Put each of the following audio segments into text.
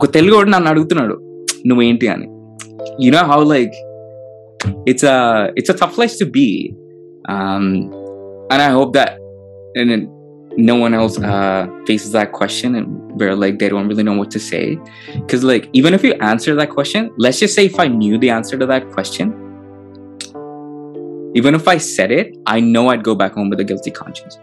ఒక తెలుగు వాడు నన్ను అడుగుతున్నాడు నువ్వేంటి అని you know how like it's it's a tough place to be and I hope that no one else uh, faces that question and where like they don't really know what to say because like even if you answer that question let's just say if i knew the answer to that question even if i said it i know i'd go back home with a guilty conscience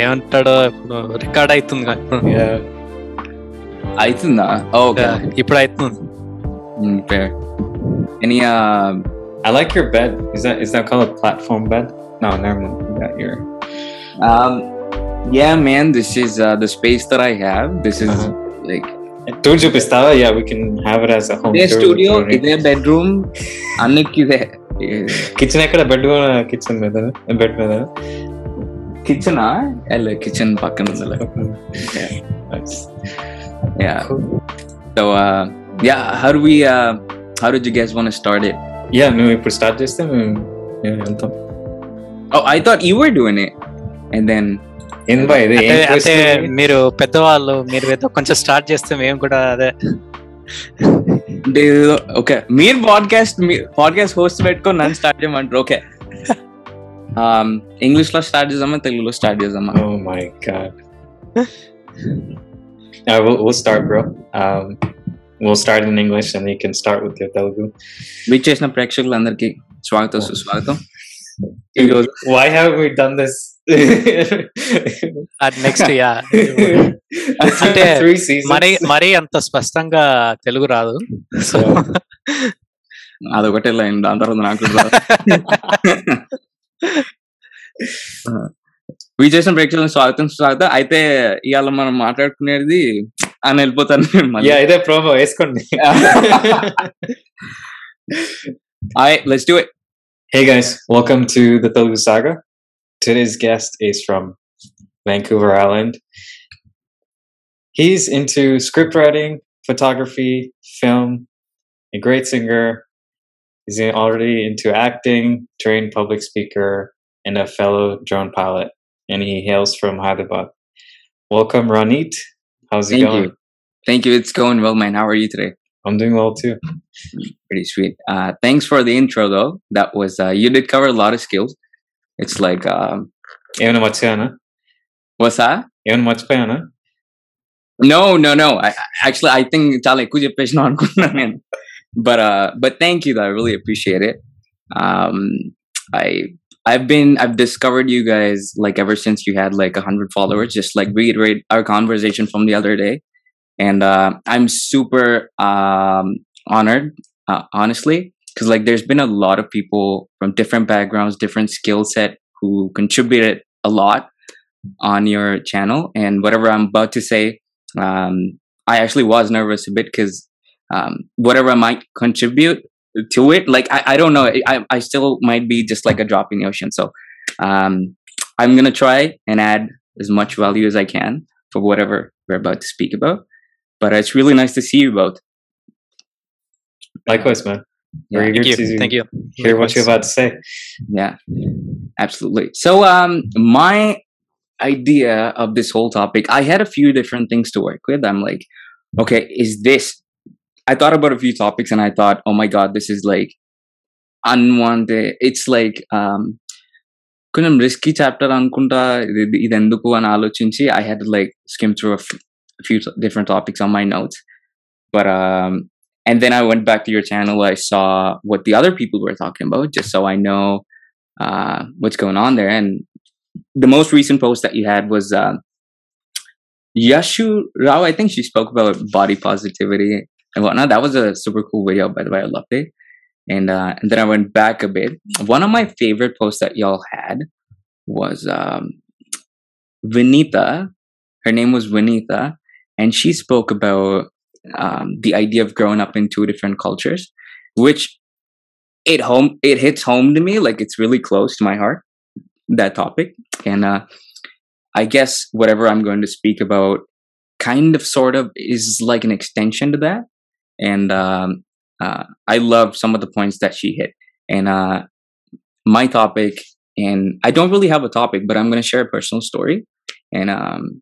ఏమంటాడో ఇప్పుడు record అవుతుంది కదా ఇప్పుడు. Yeah. అయితుందా oh, okay ఇప్పుడు అవుతుంది Mm, fair any uh I like your bed. Is that is that called a platform bed? No, never mind. You got your um yeah man this is uh the space that i have this is Uh-huh. like told you Pistava, yeah, we can have it as a home ఇదే tour. Studio ఇదే bedroom అన్నిటికి ఇదే kitchen ఎక్కడ bed kitchen మీద bed మీద kitchen L kitchen పక్కన yeah yeah we yeah మేము ఇప్పుడు స్టార్ట్ చేస్తే ఐ అంటే మీరు పెద్దవాళ్ళు మీరు కొంచెం స్టార్ట్ చేస్తే మేము కూడా అదే. ఓకే మీరు పాడ్కాస్ట్ పాడ్కాస్ట్ హోస్ట్ పెట్టుకొని నన్ను స్టార్ట్ చేయమంటారు. ఓకే ఇంగ్లీష్లో స్టార్ట్ చేద్దామా తెలుగులో స్టార్ట్ చేద్దామా Oh my god. Uh, we'll, start, bro. Um, we'll start in English and you can start with your Telugu. విచ్ చేసిన ప్రేక్షకులందరికీ స్వాగతం సుస్వాగతం Why haven't we done this? Next yeah అంటే three seasons. మరి మరీ అంత స్పష్టంగా తెలుగు రాదు సో అదొకటే లైన్ దాని తర్వాత నాకు కూడా రాదు. విచ్ చేసిన ప్రేక్షకులను స్వాగతం స్వాగతం అయితే ఇవాళ మనం మాట్లాడుకునేది అని వెళ్ళిపోతాను నేను మళ్ళీ. Yeah, ఇదే promo వేసుకోండి. Alright, let's do it. Hey guys, welcome to the Telugu Saga. Today's guest is from Vancouver Island. He's into script writing, photography, film, a great singer. He's in- already into acting, trained public speaker, and a fellow drone pilot. And he hails from Hyderabad. Welcome, Ranit. How's it Thank going? you. Thank you. It's going well, man. How are you today? I'm doing well too. Pretty sweet. Uh, thanks for the intro, though. That was uh, you did cover a lot of skills. It's like, um, ఏమైనా మర్చిపోయానా what's that? ఏమైనా మర్చిపోయానా No, no, no. I I- actually I think చాలా ఎక్కువ చెప్పేసిన అనుకుంటున్నాను నేను. but uh, but thank you, though. I really appreciate it. Um, I I've been I've discovered you guys like ever since you had like hundred followers. Just like reiterate our conversation from the other day, and uh, I'm super um honored, uh, honestly, because like there's been a lot of people from different backgrounds, different skill set who contributed a lot on your channel, and whatever I'm about to say um, I actually was nervous a bit because um, whatever might contribute to it, like I, I don't know, I, I still might be just like a drop in the ocean. So um, I'm gonna try and add as much value as I can for whatever we're about to speak about. But it's really nice to see you both. Likewise, man. Yeah. Thank you. Thank you. Hear what you're about to say. Yeah, absolutely. So, um, my idea of this whole topic, I had a few different things to work with. I'm like, okay, is this I thought about a few topics and I thought, oh my god, this is like unwanted. It's like, um, కొంచెం risky chapter అనుకుంటా ఇది ఇది ఎందుకు అని ఆలోచించి I had like skim through few different topics on my notes but and then I went back to your channel. I saw what the other people were talking about, just so I know uh, what's going on there. And the most recent post that you had was uh, Yashu Rao. I think she spoke about body positivity and whatnot. That was a super cool video, by the way. I loved it. And uh, and then I went back a bit. One of my favorite posts that y'all had was um, Vinita. Her name was Vinita, and she spoke about um, the idea of growing up in two different cultures, which it home it hits home to me like it's really close to my heart that topic and uh, i guess whatever i'm going to speak about kind of sort of is like an extension to that and um, uh, i love some of the points that she hit and uh, my topic and i don't really have a topic but i'm going to share a personal story and um,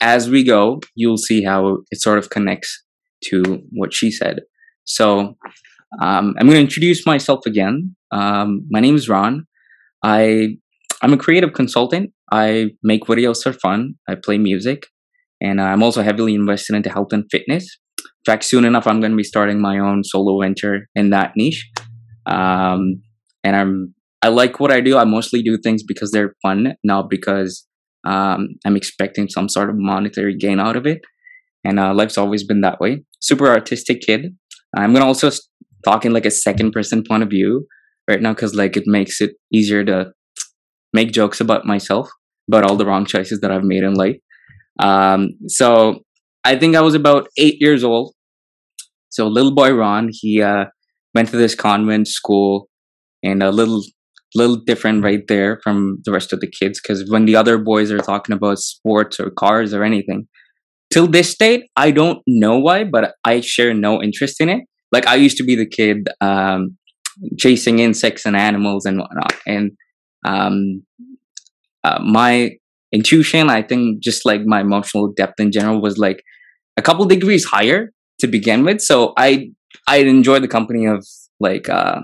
as we go you'll see how it sort of connects to what she said so um, I'm going to introduce myself again. Um, my name is Ron. I I'm a creative consultant. I make videos for fun. I play music, and I'm also heavily invested into health and fitness. Fact, soon enough, I'm going to be starting my own solo venture in that niche. Um, and I'm I like what I do. I mostly do things because they're fun, not because um, I'm expecting some sort of monetary gain out of it. And uh, life's always been that way. Super artistic kid. I'm gonna also talk in like a second person point of view right now because like it makes it easier to make jokes about myself about all the wrong choices that I've made in life. Um, so I think I was about eight years old. So little boy Ron, he uh, went to this convent school, and a little little different right there from the rest of the kids because when the other boys are talking about sports or cars or anything, till this date I don't know why, but I share no interest in it. Like I used to be the kid um, chasing insects and animals and whatnot, and um, uh, my intuition, I think, just like my emotional depth in general, was like a couple degrees higher to begin with. So I I enjoy the company of like uh,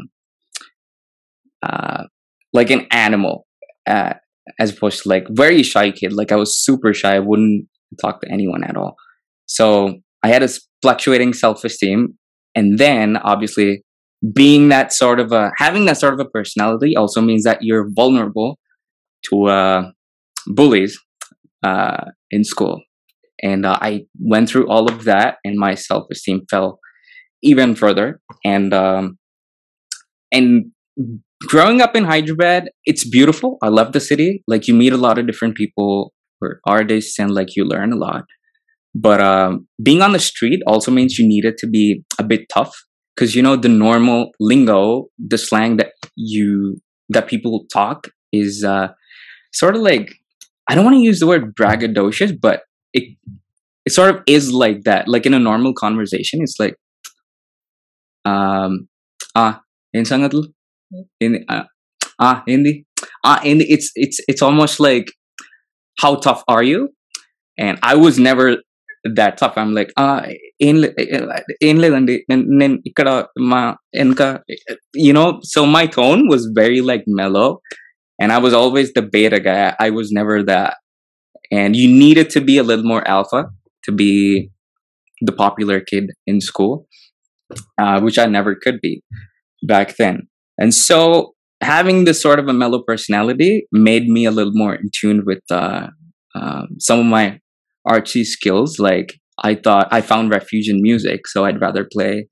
uh, like an animal uh, as opposed to like very shy kid. Like I was super shy. I wouldn't talk to anyone at all. So I had a fluctuating self esteem and then obviously being that sort of a having that sort of a personality also means that you're vulnerable to uh, bullies uh, in school and uh, i went through all of that and my self-esteem fell even further. And um, and growing up in hyderabad it's beautiful. I love the city. Like you meet a lot of different people or artists and like you learn a lot. But um, being on the street also means you needed to be a bit tough. Because you know the normal lingo, the slang that you that people talk is uh, sort of like I don't want to use the word braggadocious, but it it sort of is like that. Like in a normal conversation, it's like um ah in sangatul in uh, ah hindi ah in it's it's it's almost like how tough are you and i was never that tough i'm like ah ఏం ఏం లేదండి నేను ఇక్కడ మా వెనక you know so my tone was very like mellow and i was always the beta guy i was never that and you needed to be a little more alpha to be the popular kid in school uh, which i never could be back then and so having this sort of a mellow personality made me a little more in tune with uh, um, some of my artsy skills. Like I thought I found refuge in music, so I'd rather play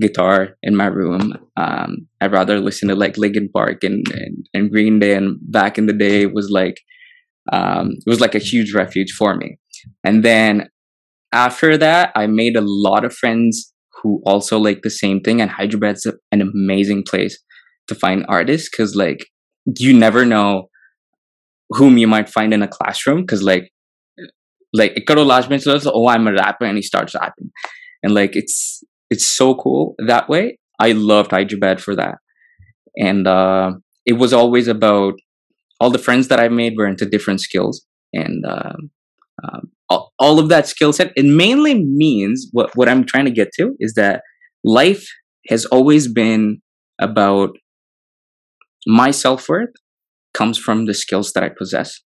guitar in my room. Um, I'd rather listen to like Linkin Park and, and, and Green Day. And back in the day, it was like um, it was like a huge refuge for me. And then after that, I made a lot of friends who also like the same thing. And Hyderabad's an amazing place to find artists because like you never know whom you might find in a classroom because like like ikkado last says, oh i'm a rapper and he starts rapping and like it's it's so cool that way i loved hyderabad for that and uh it was always about all the friends that I made were into different skills, and um, um, all, of that skill set. It mainly means what what I'm trying to get to is that life has always been about my self worth comes from the skills that I possess.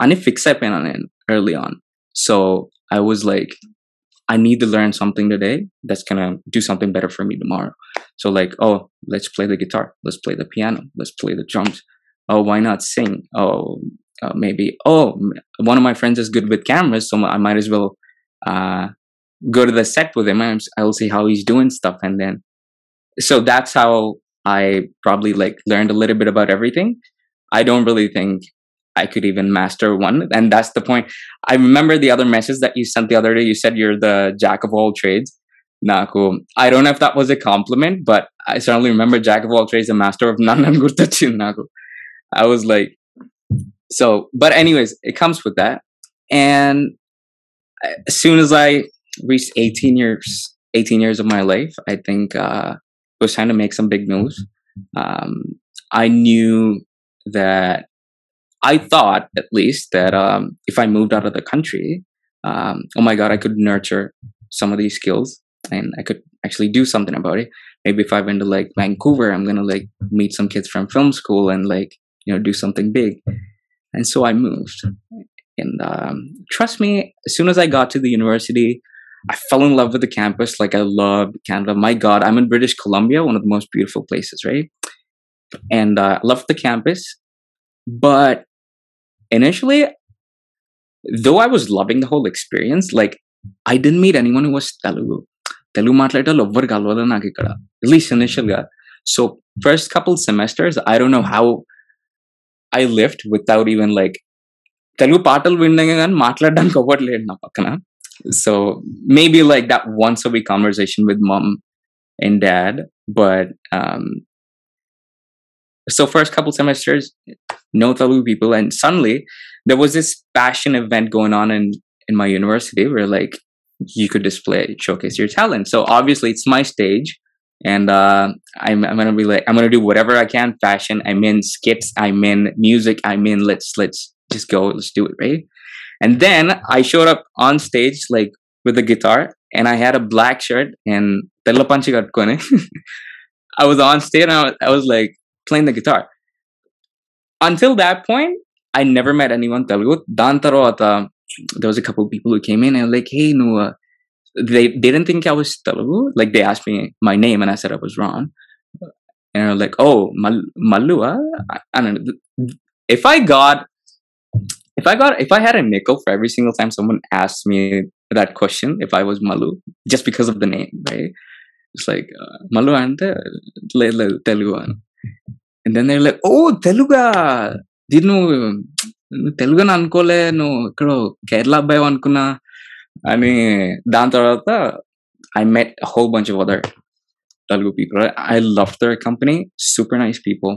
And if fix on in early on, so I was like, I need to learn something today that's gonna do something better for me tomorrow. So like, oh, let's play the guitar, let's play the piano, let's play the drums, oh why not sing? Oh uh, maybe oh one of my friends is good with cameras so i might as well uh, go to the set with him and i'll see how he's doing stuff and then so that's how i probably like learned a little bit about everything. I don't really think i could even master one and that's the point. I remember the other message that you sent the other day you said you're the jack of all trades. Naku. I don't know if that was a compliment, but I certainly remember Jack of all trades the master of none. And. I was like, so, but anyways, it comes with that. And as soon as I reached 18 years, 18 years of my life, I think uh, it was time to make some big moves. Um, I knew that I thought at least that um, if I moved out of the country, um, oh my god, I could nurture some of these skills and I could actually do something about it. Maybe if I went to like Vancouver, I'm gonna like meet some kids from film school and like you know do something big. And so I moved. And um, trust me, as soon as I got to the university, I fell in love with the campus. Like I loved Canada. My God, I'm in British Columbia, one of the most beautiful places, right? And uh, loved the campus. But initially, though I was loving the whole experience, like I didn't meet anyone who was Telugu. Telugu మాట్లాడేటోళ్ళు ఎవ్వరు కలవలేదు నాకు ఇక్కడ at least initial గా so first couple semesters I don't know how I lift without even like Telugu పాటలు వినగా కానీ మాట్లాడడానికి ఎవ్వరు లేడు నా పక్కన so maybe like that once a week conversation with mom and dad but so first couple semesters no Telugu people and suddenly there was this passion event going on in in my university where like you could display showcase your talent so obviously it's my stage and uh, I'm, I'm gonna be like i'm gonna do whatever i can fashion i'm in skits i'm in music i'm in let's let's just go let's do it right? And then i showed up on stage like with a guitar and i had a black shirt and i was on stage and I was, I was like playing the guitar. Until that point i never met anyone. There was a couple of people who came in and like hey noah they, they didn't think I was Telugu. Like they asked me my name and I said I was wrong. And they're like, oh, Mal- Malua. I, I don't know. If I got, if I got, if I had a nickel for every single time someone asked me that question, if I was Malu, just because of the name, right? It's like, uh, Malu ante le- le- Telugu. అని. And then they're like, oh, Teluga. Did నువ్వు నువ్వు తెలుగు అని అనుకోలే నువ్వు ఇక్కడ కేరళ అబ్బాయి అనుకున్నా అని దాని తర్వాత I met whole bunch of other Telugu people I love there company super nice people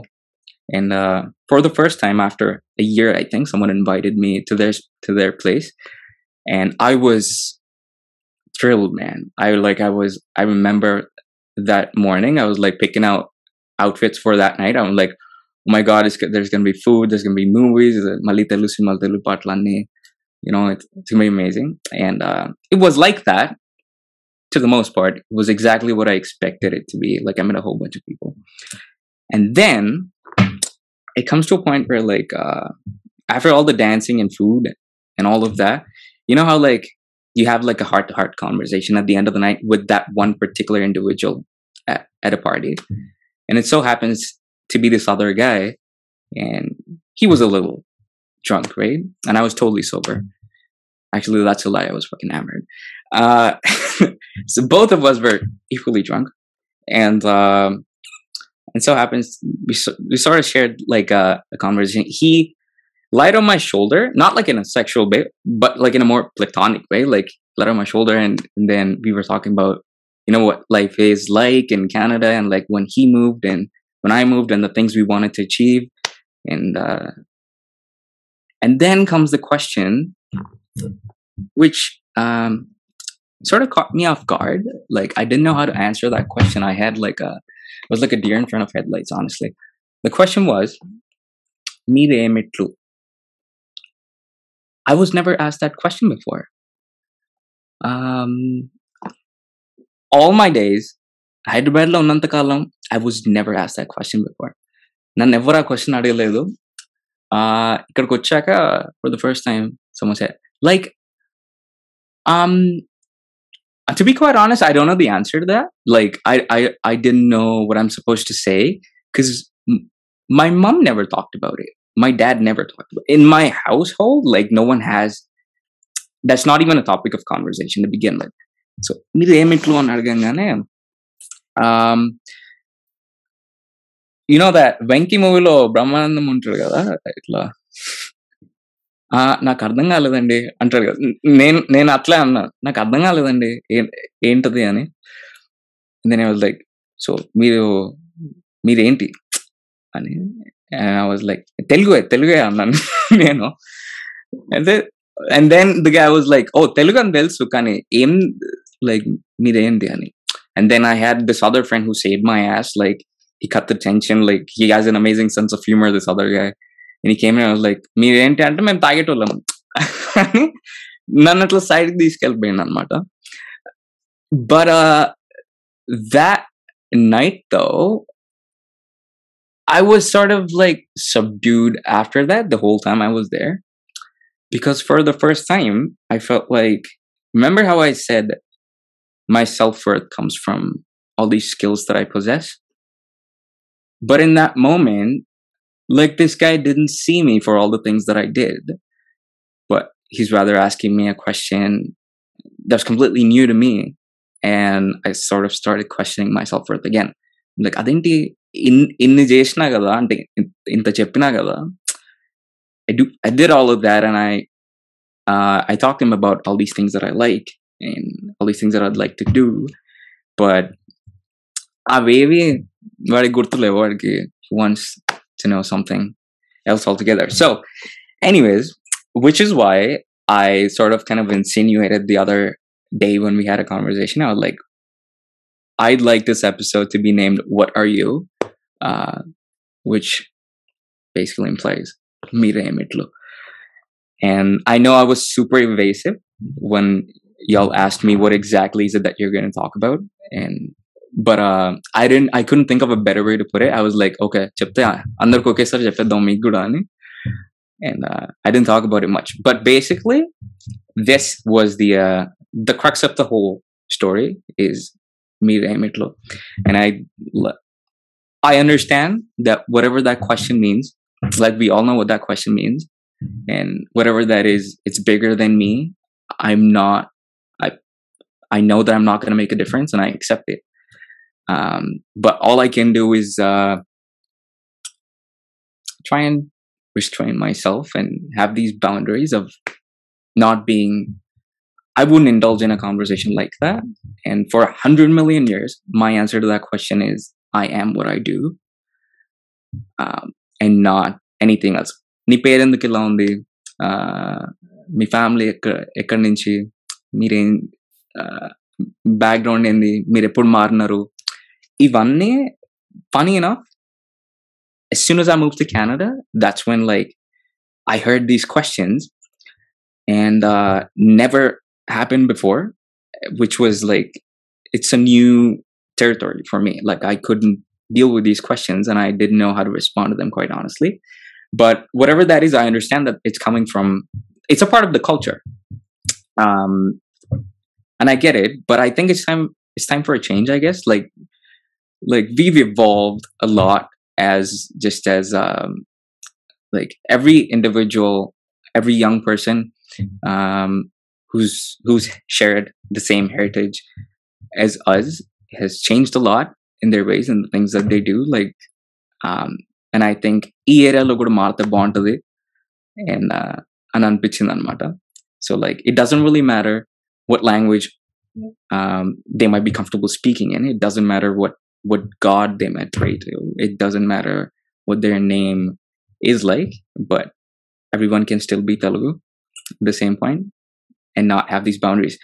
and for the first time after a year i think someone invited me to their to their place and i was thrilled man i like i was i remember that morning i was like picking out outfits for that night i'm like oh my god it's, there's gonna be food there's gonna be movies mali telugu cinema telugu patlani you know it's, gonna be amazing. And uh, it was like that to the most part it was exactly what i expected it to be like i met a whole bunch of people. And then it comes to a point where like uh, after all the dancing and food and all of that you know how like you have like a heart to heart conversation at the end of the night with that one particular individual at, at a party? And it so happens to be this other guy and he was a little drunk right? And i was totally sober actually that's a lie. I was fucking hammered. Uh so both of us were equally drunk. And um and so happens we, we sort of shared like a, a conversation. He lied on my shoulder not like in a sexual way but like in a more platonic way like lied on my shoulder and, and then we were talking about you know what life is like in canada and like when he moved and when i moved and the things we wanted to achieve. And uh and then comes the question which um sort of caught me off guard like i didn't know how to answer that question i had like a it was like a deer in front of headlights honestly the question was మీరే మెట్లు I was never asked that question before. Um, all my days, హైదరాబాద్లో ఉన్నంతకాలం I was never as that question before నన్ను ఎవరు ఆ question అడగలేదు Uh, ఇక్కడికి వచ్చాక ఫర్ ద ఫస్ట్ టైం సమస్య like um to be quite honest i don't know the answer to that like i i, I didn't know what i'm supposed to say because my mom never talked about it my dad never talked about it. in my household like no one has that's not even a topic of conversation to begin with so మీరు ఏమిట్లు అని అడగంగానే um you know that Venky మూవీలో బ్రహ్మానందం ఉంటాడు కదా ఇట్లా "ఆ, నాకు అర్థం కాలేదండి. అంటాడు కదా నేను నేను అట్లే అన్నా నాకు అర్థం కాలేదండి ఏ- ఏంటది అని. నేను వాజ్ లైక్ సో మీరు మీరేంటి? అని ఐ వాజ్ లైక్ తెలుగు తెలుగే అన్నాను నేను. అంటే and then the guy was like oh Telugu అని తెలుసు కానీ ఏం లైక్ మీరేంటి అని? And then I had this other friend who save my ass like he cut the tension like he has an amazing sense of humor this other guy. and he came in and I was like మీరేంటి అంటే మేము తాగేటోళ్ళం అని నన్ను అట్లా సైడ్కి తీసుకెళ్ళిపోయింది అనమాట but that night though I was sort of like subdued after that the whole time I was there because for the first time I felt like remember how I said my self-worth comes from all these skills that I possess but in that moment like this guy didn't see me for all the things that I did but he's rather asking me a question that's completely new to me and I sort of started questioning my self-worth again like అదేంటి in ఇన్ని చేసినా కదా అంటే in- ఇంత చెప్పినా కదా I do I did all of that and I uh, I talked to him about all these things that I like and all these things that I'd like to do but అవేవి వాడికి గుర్తులేవు వాడికి wants to know something else altogether so anyways which is why I sort of kind of insinuated the other day when we had a conversation I was like I'd like this episode to be named What Are You? Uh, which basically implies Mira Emitlo. And I know I was super evasive when y'all asked me what exactly is it that you're going to talk about. And but uh, I didn't I couldn't think of a better way to put it. I was like, okay, చెప్తే అందరికి ఒకేసారి చెప్పేద్దాం మీకు కూడా అని. And uh, I didn't talk about it much. But basically, this was the uh, the crux of the whole story is Mira Emitlo. And I l- I understand that whatever that question means, like we all know what that question means, and whatever that is, it's bigger than me. I'm not. I I know that I'm not going to make a difference, and I accept it. Um, but all I can do is uh, try and restrain myself and have these boundaries of not being. I wouldn't indulge in a conversation like that. And for a hundred million years, my answer to that question is I am what I do, um, and not anything else. నీ పేరెందుకు ఇలా ఉంది ఆ, మీ family ఎక్కడ ఎక్కడి నుంచి మీరేం background ఏంది మీరు ఎప్పుడు మారినారు ఇవన్నీ funny enough as soon as I moved to Canada, that's when like I heard these questions and uh, never happened before, which was like it's a new territory for me. Like I couldn't deal with these questions and I didn't know how to respond to them quite honestly. But whatever that is, I understand that it's coming from it's a part of the culture. Um and I get it, but I think it's time it's time for a change, I guess. Like like we've evolved a lot as just as um like every individual every young person um who's who's shared the same heritage as us has changed a lot in their ways and the things that they do like um and i think ఈ ఏరియాలో కూడా మారితే బాగుంటుంది and అని అనిపించింది అనమాట so like it doesn't really matter what language um, they might be comfortable speaking in it doesn't matter what what god they might pray to it doesn't matter what their name is like but everyone can still be telugu at the same point and not have these boundaries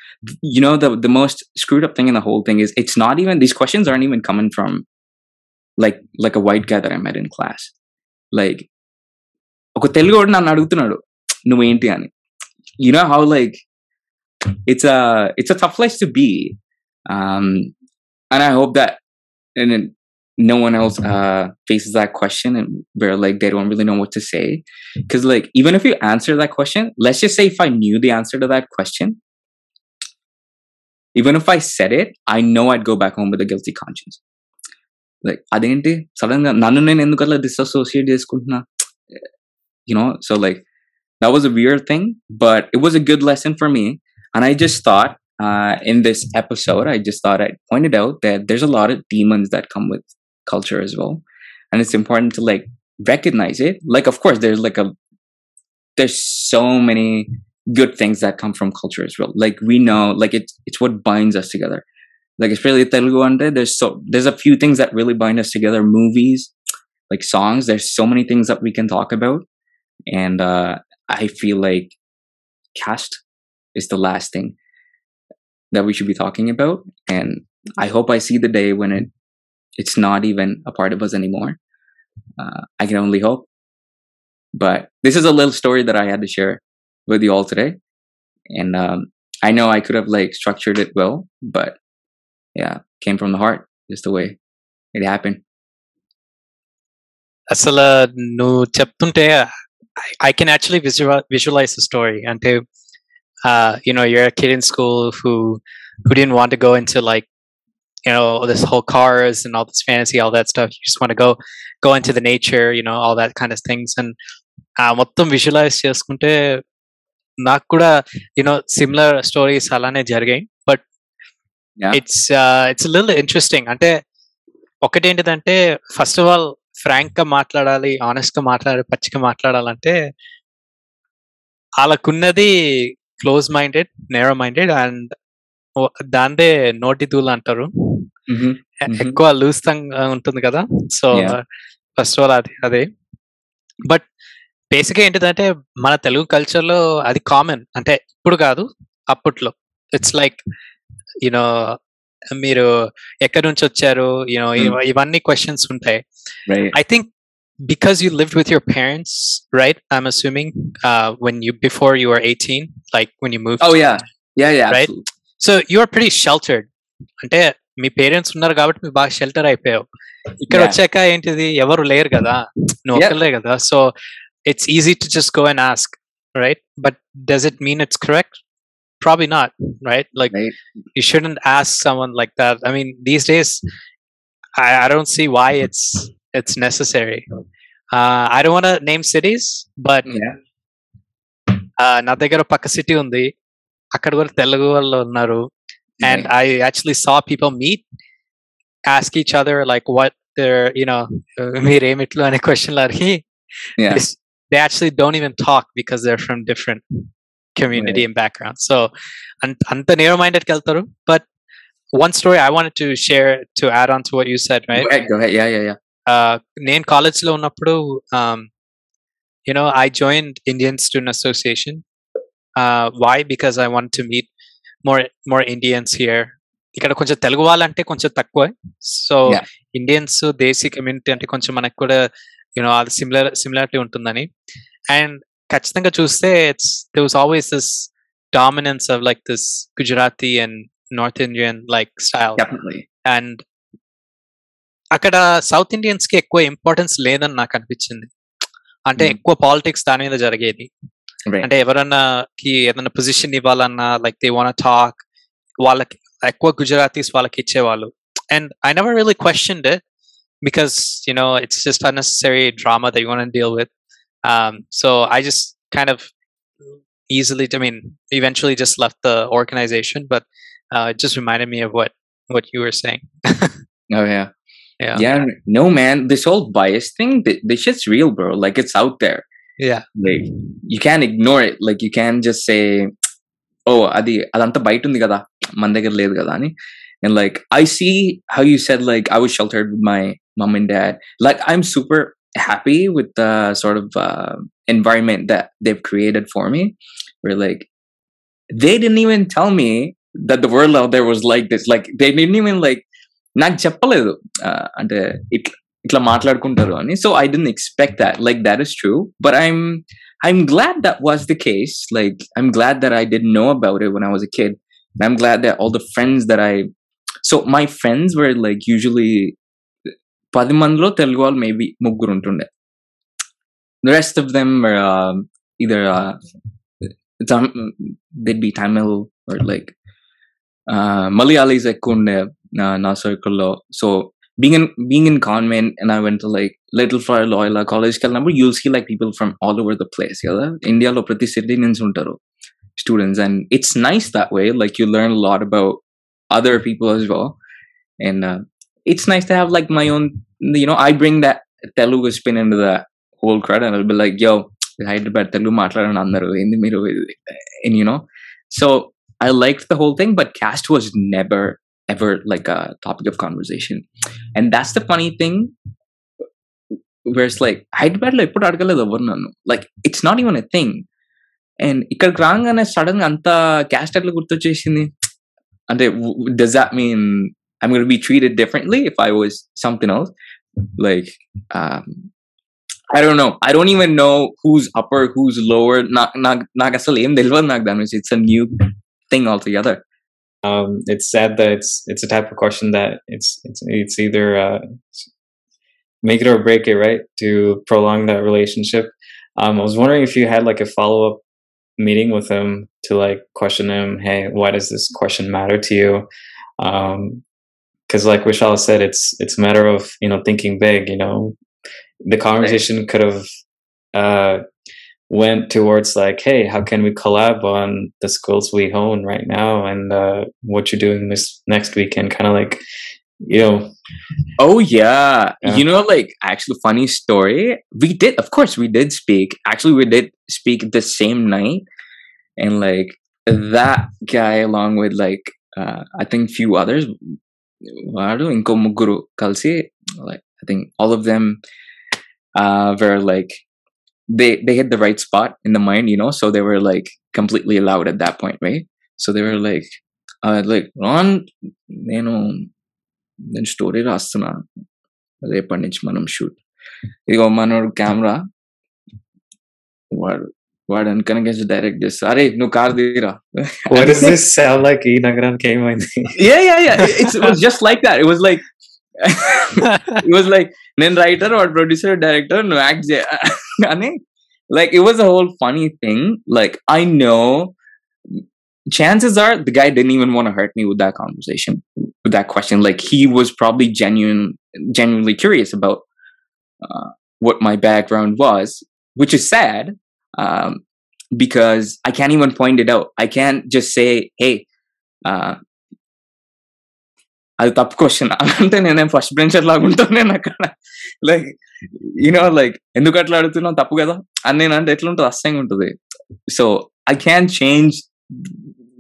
you know the the most screwed up thing in the whole thing is it's not even these questions aren't even coming from like like a white guy that i met in class like ఒక తెలుగు వాడు నన్ను అడుగుతున్నాడు నువ్వేంటి అని you know how like it's a it's a tough place to be um and i hope that and then no one else uh faces that question and where like they don't really know what to say because like even if you answer that question let's just say if i knew the answer to that question even if i said it i know i'd go back home with a guilty conscience like అదేంటి sudden గా నన్ను నేను ఎందుకు అట్లా dissociate చేసుకుంటున్నా you know so like that was a weird thing but it was a good lesson for me and I just thought uh, in this episode, I just thought I pointed out that there's a lot of demons that come with culture as well. And it's important to like recognize it. Like, of course, there's like a there's so many good things that come from culture as well. Like we know like it's it's what binds us together. Like especially telugu ante there's so there's a few things that really bind us together. Movies like songs there's so many things that we can talk about. And uh i feel like caste is the last thing that we should be talking about and i hope i see the day when it it's not even a part of us anymore uh, i can only hope but this is a little story that i had to share with you all today and um, i know i could have like structured it well but yeah came from the heart just the way it happened అసలు నువ్వు చెప్తుంటే I can actually visual visualise the story అంటే you know your kid in school who who didn't want go in to like you know this whole cars and all this fantasy all that stuff. You just want to go go into the nature you know all that kind of things. And మొత్తం visualise చేసుకుంటే నాకు కూడా you know similar stories అలానే జరిగాయి. But. It's it's lil interesting అంటే ఒకటేంటిదంటే first of all ఫ్రాంక్గా మాట్లాడాలి ఆనెస్ట్గా మాట్లాడాలి పచ్చిగా మాట్లాడాలంటే వాళ్ళకున్నది close minded narrow minded and దాందే నోటి దూలు అంటారు. ఎక్కువ లూస్తంగా ఉంటుంది కదా? సో. ఫస్ట్ ఆఫ్ ఆల్ అది అదే. బట్ బేసిక్ ఏంటిదంటే మన తెలుగు కల్చర్లో అది కామన్. అంటే ఇప్పుడు కాదు అప్పట్లో. ఇట్స్ లైక్ యూనో మీరు ఎక్కడి నుంచి వచ్చారు? You know Hmm. ఇవన్నీ క్వశ్చన్స్ ఉంటాయి. I think because you lived with your parents, right? I'm assuming uh, when you before you were 18, like when you moved. oh yeah yeah yeah Right? absolutely. So you are pretty sheltered. అంటే మీ parents ఉన్నారు కాబట్టి మీరు బాగా shelter అయిపోయావు ఇక్కడ Yeah. వచ్చాక ఏంటిది ఎవరు లేరు కదా నువ్వు Yeah. ఒక్కలే కదా so it's easy to just go and ask right but does it mean it's correct probably not right like Right. you shouldn't ask someone like that i mean these days i, I don't see why it's it's necessary uh, i don't want to name cities but yeah uh, నా దగ్గర పక్క city ఉంది అక్కడ కూడా తెలుగు వాళ్ళు ఉన్నారు and right. i actually saw people meet ask each other like what their you know మీరేమిట్లు అనే question అడిగి yeah this- they actually don't even talk because they're from different community and background. So ant- anta narrow minded వెళ్తారు but one story I wanted to share to add on to what you said, right? go ahead go ahead yeah yeah yeah Uh, నేను college లో ఉన్నప్పుడు um, you know I joined Indian Student Association. Uh, why? Because I wanted to meet more more Indians here. ఇక్కడ కొంచెం తెలుగు వాళ్ళంటే కొంచెం తక్కువ so Yeah. Indians దేశీ community అంటే కొంచెం మనకు కూడా యూనో అది సిమిలర్ సిమిలారిటీ ఉంటుందని అండ్ ఖచ్చితంగా చూస్తే it's they was always this dominance of like this Gujarati and north Indian like style definitely and అక్కడ సౌత్ ఇండియన్స్ కి ఎక్కువ ఇంపార్టెన్స్ లేదని నాకు అనిపించింది అంటే Hmm. ఎక్కువ పాలిటిక్స్ దాని మీద జరిగేది right అంటే ఎవరన్నా కి ఏదైనా పొజిషన్ ఇవ్వాలన్నా లైక్ దే వాంట్ టాక్ వాళ్ళకి ఎక్కువ గుజరాతీస్ వాళ్ళకి ఇచ్చేవాళ్ళు and I never really question it because you know it's just unnecessary drama that you want deal with so I just kind of easily i mean eventually just left the organization but uh, it just reminded me of what what you were saying oh yeah yeah yeah no man this whole bias thing th- this shit's real bro like it's out there yeah like you can't ignore it like you can't just say oh అది అదంతా బయట ఉంది కదా మన దగ్గర లేదు కదా అని and like i see how you said like i was sheltered with my mom and dad like i'm super happy with the sort of uh, environment that they've created for me where like they didn't even tell me that the world out there was like this like they didn't even like నాకు చెప్పలేదు uh, అంటే ఇట్లా ఇట్లా మాట్లాడుకుంటారు అని so I dent expect that like that is true but I'm I'm glad that was the case. Like, I'm glad that I didn't know about it when I was a kid. And I'm glad that all the friends that I, so my friends were like usually, పది మందిలో తెలుగు వాళ్ళు maybe ముగ్గురు ఉంటుండే the rest of them are um, either uh, Tam- they'd be Tamil or like uh, Malayalis ఎక్కువ ఉండే నా నా circle so being in being in convent and I went to like Little Friar Loyola College వెళ్ళినప్పుడు you'll see like people from all over the place కదా ఇండియాలో ప్రతి city నుంచి ఉంటారు students and it's nice that way like you learn a lot about other people as well and uh, it's nice to have like my own you know I bring that Telugu spin into that whole crowd and I'll be like yo Hyderabad Telugu మాట్లాడండి అందరూ ఏంది మీరు and you know so I like the whole thing but caste wise never ever like a topic of conversation and that's the funny thing wears like Hyderabad లో ఎప్పుడు అడగలేదు ఎవరు నన్ను like it's not even a thing and ఇక్కడికి రాగానే sudden గా అంత caste ఎట్లా గుర్తొచ్చేసింది అంటే does that mean I'm gonna be treated differently if I was something else like I don't know. I don't even know who's upper, who's lower. Not, not, not asal em తెలియదు నాకు దాని నుంచి. It's a new thing altogether. Um, it's sad that it's it's a type of question that it's it's it's either uh, make it or break it, right? To prolong that relationship. Um, I was wondering if you had like a follow up meeting with him to like question him, hey, why does this question matter to you? Um, because like Vishal said, it's it's a matter of you know thinking big. You know, the conversation could have uh, went towards like, hey, how can we collab on the skills we own right now and uh, what you're doing this next weekend? Kind of like, you know. Oh yeah. yeah. you know, like actually, funny story. We did, of course, we did speak. Actually, we did speak the same night, and like that guy, along with like uh, I think few others, like I think all of them uh, were like they they hit the right spot in the mind, you know, so they were like completely allowed at that point, right? So they were like uh like Ron నేను నేను story రాస్తున్నా రేపటి నుంచి మనం shoot ఇదిగో మనోడు camera వాడు వాడు వెనకనకే డైరెక్ట్ చేస్తా అరే నువ్వు car దిగిరా what does this sound like? E Nagaran came in. yeah yeah yeah it's, it was just like that it was like it was like నేను రైటర్ వాడు ప్రొడ్యూసర్ డైరెక్టర్ నువ్వు యాక్ట్ చే like it was a whole funny thing. Like i know chances are the guy didn't even want to hurt me with that conversation with that question. Like he was probably genuine genuinely curious about uh, what my background was which is sad um, because i can't even point it out. I can't just say hey uh, అది తప్పు question అంటే నేనేం first bencher లాగా ఉంటాను నేను అక్కడ like you know like ఎందుకు అట్లా అడుగుతున్నావు తప్పు కదా అని నేను అంటే ఎట్లుంటుంది అసహ్యంగా ఉంటుంది so I can change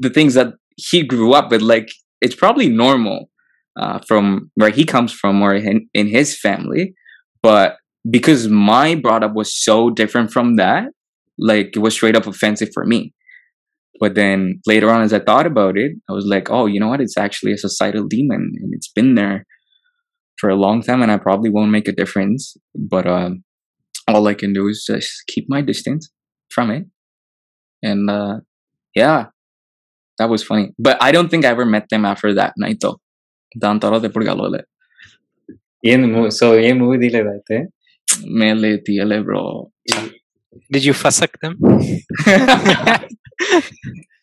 the things that he grew up with like it's probably normal from where he comes from or in, in his family but because my brought up was so different from that like it was straight up offensive for me but then later on, as I thought about it, I was like, oh, you know what? It's actually a societal demon and it's been there for a long time and I probably won't make a difference. But uh, all I can do is just keep my distance from it. And uh, yeah, that was funny. But I don't think I ever met them after that night though. ದಾಂತರೋದೆ ಪುಡ್ಗಲ್ಲ ಏನು ಸೊ ಏನು movie ದಿಲೇದಾಯ್ತೆ ಮೇಲೆ ತೀಯಲೆ bro Did you at them?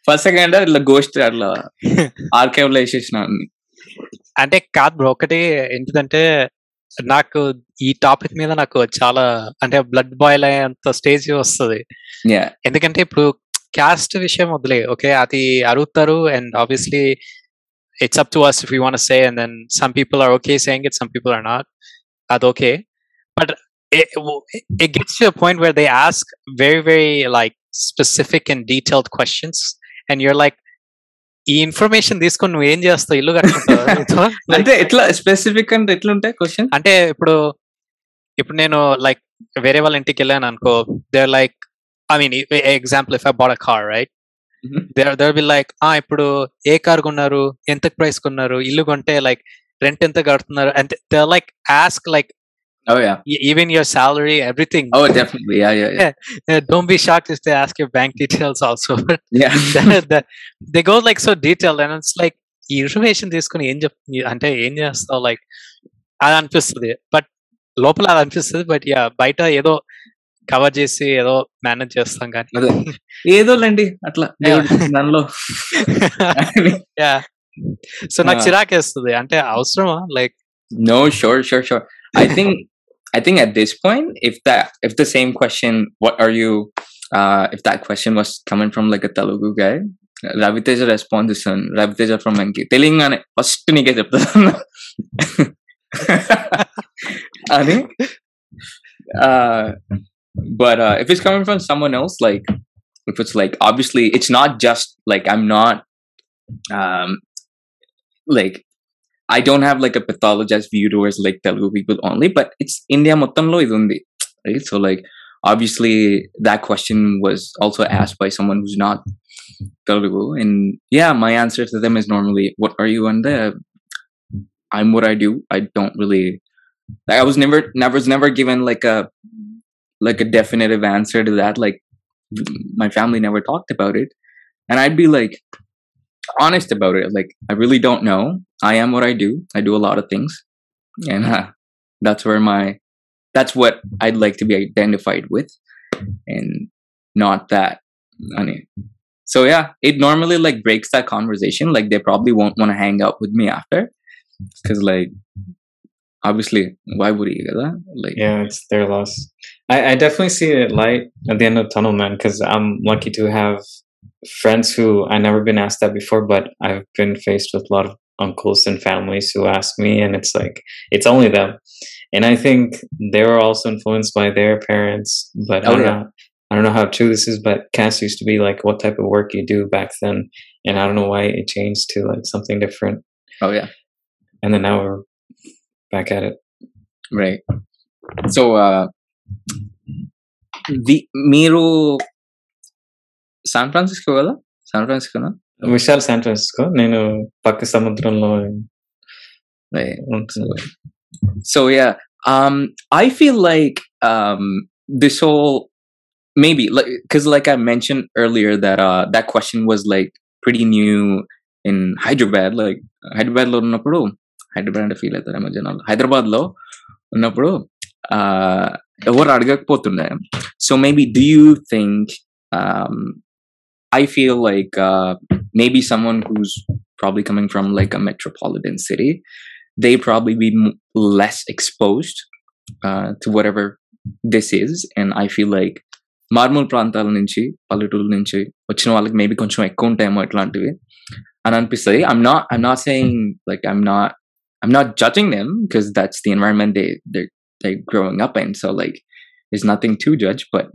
First second ఇట్లా ghost అట్లా ఆర్కైవ్లో వేసేసిన అంటే కాదు బ్రో ఒకటి ఏంటిదంటే నాకు ఈ టాపిక్ మీద నాకు చాలా అంటే బ్లడ్ బాయిల్ అయ్యేంత స్టేజ్ వస్తుంది. ఎందుకంటే ఇప్పుడు క్యాస్ట్ విషయం వదిలే ఓకే అది అడుగుతారు and obviously it's up to us if you want say and then some people are okay saying it some people are not అది okay but it gets to a point where they ask very very like specific and detailed questions. And you're like ఈ information తీసుకొని నువ్వు ఏం చేస్తావు? ఇల్లు కట్టుకుంటావు? అంటే ఎట్లా specific అంటే ఎట్లా ఉంటాయి క్వశ్చన్ అంటే ఇప్పుడు ఇప్పుడు నేను లైక్ వేరే వాళ్ళ ఇంటికి వెళ్ళాను అనుకో there like I mean example if I bought a car right. There there be like uh ఇప్పుడు ఏ కార్ కొన్నారు? ఎంత ప్రైస్ కొన్నారు? ఇల్లు కొంటే లైక్ రెంట్ ఎంత కడుతున్నారు? అంటే they like ask like Oh yeah. Y- even your salary, everything. Oh, definitely. Yeah, yeah, yeah. yeah. Don't be shocked if they ask your bank details also. yeah. the, the, they go like so detailed, and it's like ఈ information తీసుకుని ఏం చెప్ అంటే ఏం చేస్తావు like అది అనిపిస్తుంది but లోపల అది అనిపిస్తుంది బట్ యా బయట ఏదో కవర్ చేసి ఏదో మేనేజ్ చేస్తాం కానీ ఏదో లేండి అట్లా సో నాకు చిరాకేస్తుంది అంటే అవసరమా like no sure sure sure I think i think at this point if that if the same question what are you uh if that question was coming from like a telugu guy Ravi Teja response ఇస్తాను Raviteja from Venky Telangana first నీకే చెప్తాను అని but uh, if it's coming from someone else, like if it's like obviously it's not just like I'm not um like I don't have like a pathologized view towards like Telugu people only, but it's India మొత్తంలో ఇది ఉంది right? So like obviously that question was also asked by someone who's not Telugu, and yeah, my answer to them is normally, "What are you on the?" I'm what I do. I don't really. I was never, never, was never given like a like a definitive answer to that. Like my family never talked about it, and I'd be like honest about it. Like I really don't know. I am what I do. I do a lot of things, and uh, that's where my that's what I'd like to be identified with, and not that. I mean, so yeah, it normally like breaks that conversation. Like they probably won't want to hang out with me after, because like obviously, why would he? కదా? Like Yeah, it's their loss. I, I definitely see a light at the end of the tunnel, man, because I'm lucky to have friends who I never been asked that before, but I've been faced with a lot of uncles and families who ask me, and it's like it's only them. And I think they were also influenced by their parents, but I Oh, don't yeah. know. I don't know how true this is, but Cass used to be like what type of work you do back then, and I don't know why it changed to like something different, oh yeah, and then now we're back at it. right. So uh, the మీరు San Francisco కదా San ఫ్రాన్సిస్కోనా Vishal San Francisco నేను పక్క సముద్రంలో Right. ఉంటుంది so yeah um i feel like um this whole maybe like because like i mentioned earlier that uh that question was like pretty new in hyderabad like hyderabad లో ఉన్నప్పుడు హైదరాబాద్ అంటే feel అవుతారేమో జనాలు హైదరాబాద్ లో ఉన్నప్పుడు ఆ ఎవరు అడగకపోతుండే so maybe do you think I feel like uh, maybe someone who's probably coming from like a metropolitan city, they probably be m- less exposed uh, to whatever this is, and I feel like మార్మూల్ ప్రాంతాల నుంచి పల్లెటూరు నుంచి వచ్చిన వాళ్ళకి maybe కొంచెం ఎక్కువ ఉంటాయేమో ఇట్లాంటివి అని అనిపిస్తుంది I'm not I'm not saying like I'm not I'm not judging them because that's the environment they they they growing up and so like is nothing to judge but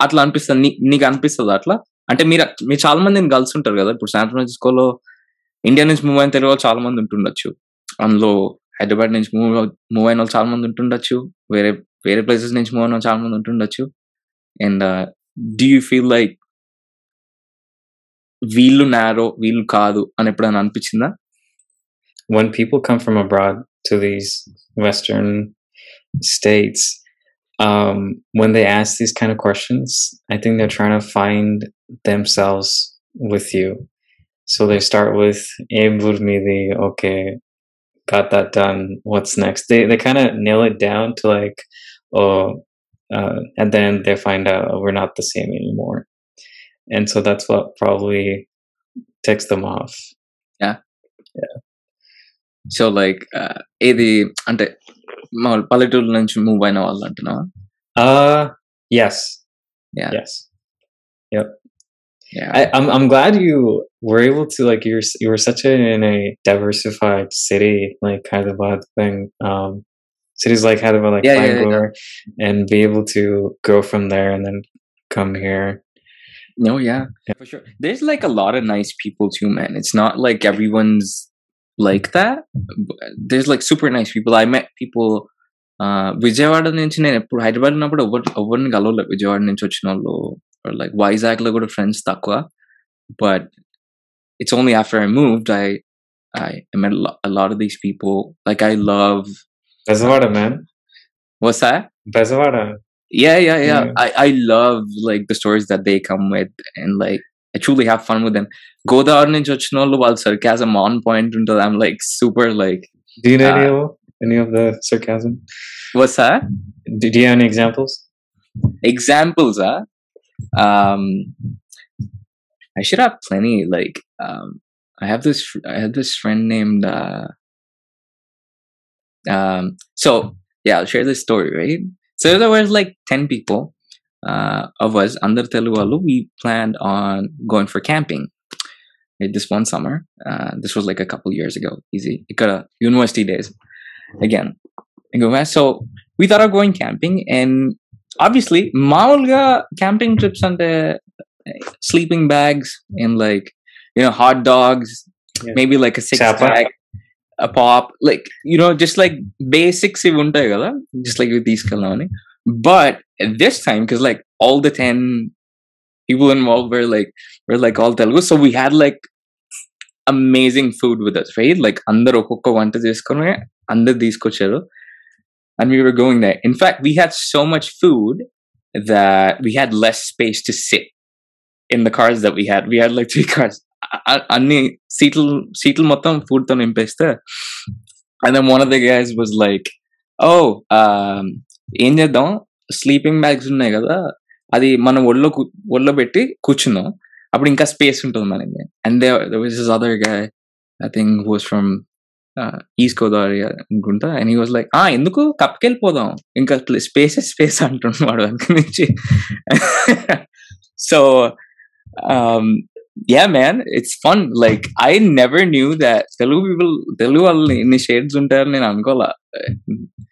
అట్లా అనిపిస్తుంది నీ- నీకు అనిపిస్తుంది అట్లా అంటే మీరు మీరు చాలా మందిని కలిసి ఉంటారు కదా ఇప్పుడు శాన్ ఫ్రాన్సిస్కోలో ఇండియా నుంచి మూవ్ అయిన తెలుగు వాళ్ళు చాలా మంది ఉంటుండొచ్చు. అందులో హైదరాబాద్ నుంచి మూవ్ మూవ్ అయిన వాళ్ళు చాలా మంది ఉంటుండొచ్చు. వేరే వేరే ప్లేసెస్ నుంచి మూవ్ అయిన వాళ్ళు చాలా మంది ఉంటుండొచ్చు. And do you feel like వీళ్ళు నారో వీళ్ళు కాదు అని ఎప్పుడైనా అనిపించిందా? When people come from abroad to these western states um when they ask these kind of questions i think they're trying to find themselves with you so they start with "Em midi okay got that done what's next they they kind of nail it down to like oh uh, and then they find out oh, we're not the same anymore and so that's what probably takes them off so like ఏది అంటే మా పల్లెటూరు నుంచి move అయిన వాళ్ళు అంటున్నావా Uh, yes. Yeah. yeah. I, am I'm, I'm glad you were able to like you're you were such a, in a diversified city like kind of a thing. Um cities like Hyderabad like yeah, Bangalore yeah, yeah, and be able to go from there and then come here. No yeah, yeah. for sure. There's like a lot of nice people too man. It's not like everyone's like that there's like super nice people. I met people Vijayawada నుంచి నేను ఎప్పుడు హైదరాబాద్ ఉన్నప్పుడు ఎవరు ఎవరిని కలవలేదు. Vijayawada like Vizag లో కూడా friends తక్కువ but it's only after I moved I I met a lo- a lot of these people. Like I love Bezavada, man. what's that? Bezavada. yeah yeah yeah Yeah. I, I love like the stories that they come with and like i truly have fun with them godavar నుంచి వచ్చిన వాళ్ళు వాళ్ళ sarcasm on point ఉంటుంది i'm like super like Do you know any, Uh, of, any of the sarcasm? what's that Do, do you have any examples? examples huh? Um, I should have plenty. Like, um, I have this. I had this friend named. Uh, um, so yeah, I'll share this story. Right. So there was like ten people uh, of us under Telualu. We planned on going for camping. Right, this one summer. Uh, this was like a couple years ago. Easy. It got a university days. Again, so we thought of going camping and obviously మామూలుగా camping trips అంటే sleeping bags and like you know hot dogs Yeah. Maybe like six Chapa. Pack a pop like you know just like basics ఇవి ఉంటాయి కదా just like ఇవి తీసుకెళ్దామని but at this time because like all the 10 people involved were like were like all Telugu so we had like amazing food with us right like అందరు ఒక్కొక్క వంట చేసుకుని అందరు తీసుకొచ్చారు and we were going there in fact we had so much food that we had less space to sit in the cars that we had we had like three cars అ- అ- అన్ని సీట్లు సీట్లు మొత్తం ఫుడ్ తో నింపేస్తే and then one of the guys was like ఓ ఏం చేద్దాం sleeping bags ఉన్నాయి కదా అది మనం ఒళ్ళో కూ- ఒళ్ళో పెట్టి కూర్చుందాం అప్పుడు ఇంకా స్పేస్ ఉంటుంది మనకి and was this other guy I think was from east Godavari అనుకుంటా అండ్ హీ వాజ్ లైక్ ఆ ఎందుకు కప్పుకెళ్ళిపోదాం ఇంకా స్పేస్ స్పేస్ అంటున్నాడు వెనక నుంచి so yeah man it's fun like i never knew that telugu people telugu వాళ్ళని ఇన్ని షేడ్స్ ఉంటారని నేను అనుకోలే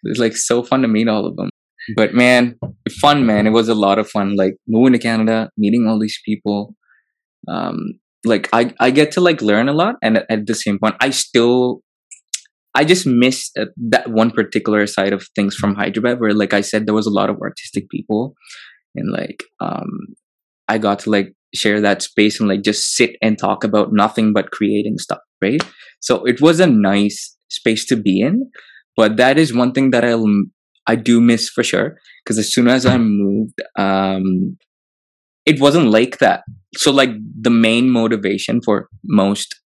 it's like so fun to meet all of them but man fun man it was a lot of fun like moving to canada meeting all these people um like i i get to like learn a lot and at, at the same point i still i just miss uh, that one particular side of things from hyderabad where like i said there was a lot of artistic people. And like um i got to like share that space and like just sit and talk about nothing but creating stuff right? So it was a nice space to be in. But that is one thing that i'll i do miss for sure. Because as soon as i moved um it wasn't like that. So like the main motivation for most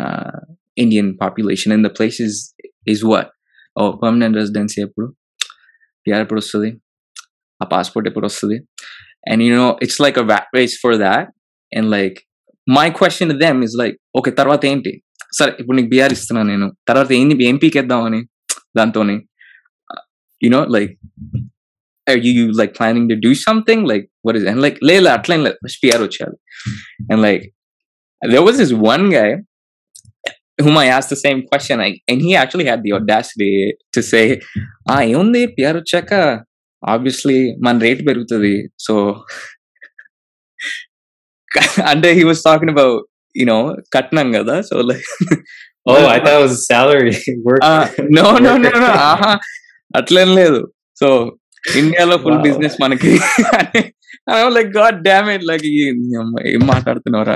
uh indian population in the place is is what oh permanent residency ఎప్పుడు PR ఎప్పుడు వస్తుంది ఆ passport ఎప్పుడు వస్తుంది and you know it's like a rat race for that and like my question to them is like okay తర్వాత ఏంటి సరే ఇప్పుడు నీకు బీఆర్ ఇస్తున్నాను నేను తర్వాత ఏంది ఏం పీకేద్దామని దాంతోని you know like are you like planning to do something like what is it and like లేలే అట్లా ఏం లేదు ఫస్ట్ పిఆర్ వచ్చేయాలి and like there was this one guy whom I asked the same question I, and he actually had the audacity to say ah ఏముంది PR వచ్చాక obviously మన rate పెరుగుతుంది so అంటే he was talking about you know కట్నం కదా so like Oh, I thought it was salary work. No no no no ఆహా అట్లేం లేదు సో ఇండియాలో ఫుల్ Wow. బిజినెస్ మనకి like god damn it like ఏం మాట్లాడుతున్నారా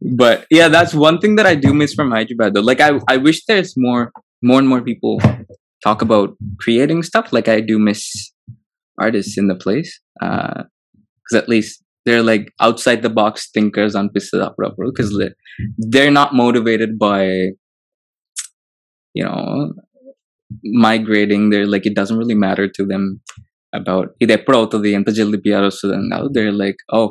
but yeah, that's one thing that I do miss from Hyderabad though. Like I, I wish there's more more and more people talk about creating stuff. Like I do miss artists in the place. because uh, at least they're like outside the box thinkers on Pisadapra because they're not motivated by you know migrating. They're like it doesn't really matter to them about ಇದೆ the ಹೋಗ್ತದೆ ಎಂತ ಜಲ್ದಿ P R now they're like oh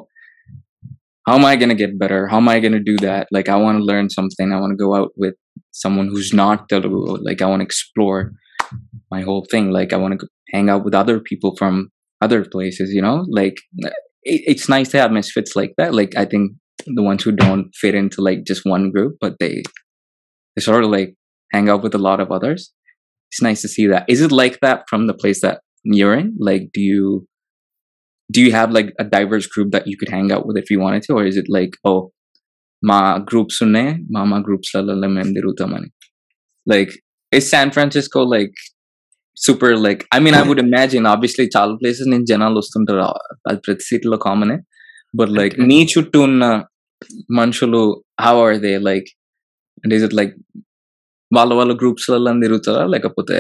how am I going to get better? How am I going to do that? Like, I want to learn something. I want to go out with someone who's not Telugu. Like, I want to explore my whole thing. Like, I want to hang out with other people from other places, you know? Like, it, it's nice to have misfits like that. Like, I think the ones who don't fit into like just one group, but they, they sort of like hang out with a lot of others. It's nice to see that. Is it like that from the place that you're in? Like, do you do you have like a diverse group that you could hang out with if you wanted to or is it like oh మా groups ఉన్నాయి మా మా groups లలో మేము తిరుగుతామని like is San Francisco like super like I mean I would imagine obviously చాలా places నుంచి జనాలు వస్తుంటారు అది ప్రతి సిటీలో కామనే బట్ లైక్ నీ చుట్టూ ఉన్న మనుషులు how are they like and is it like వాళ్ళ వాళ్ళ గ్రూప్స్ లలో తిరుగుతారా లేకపోతే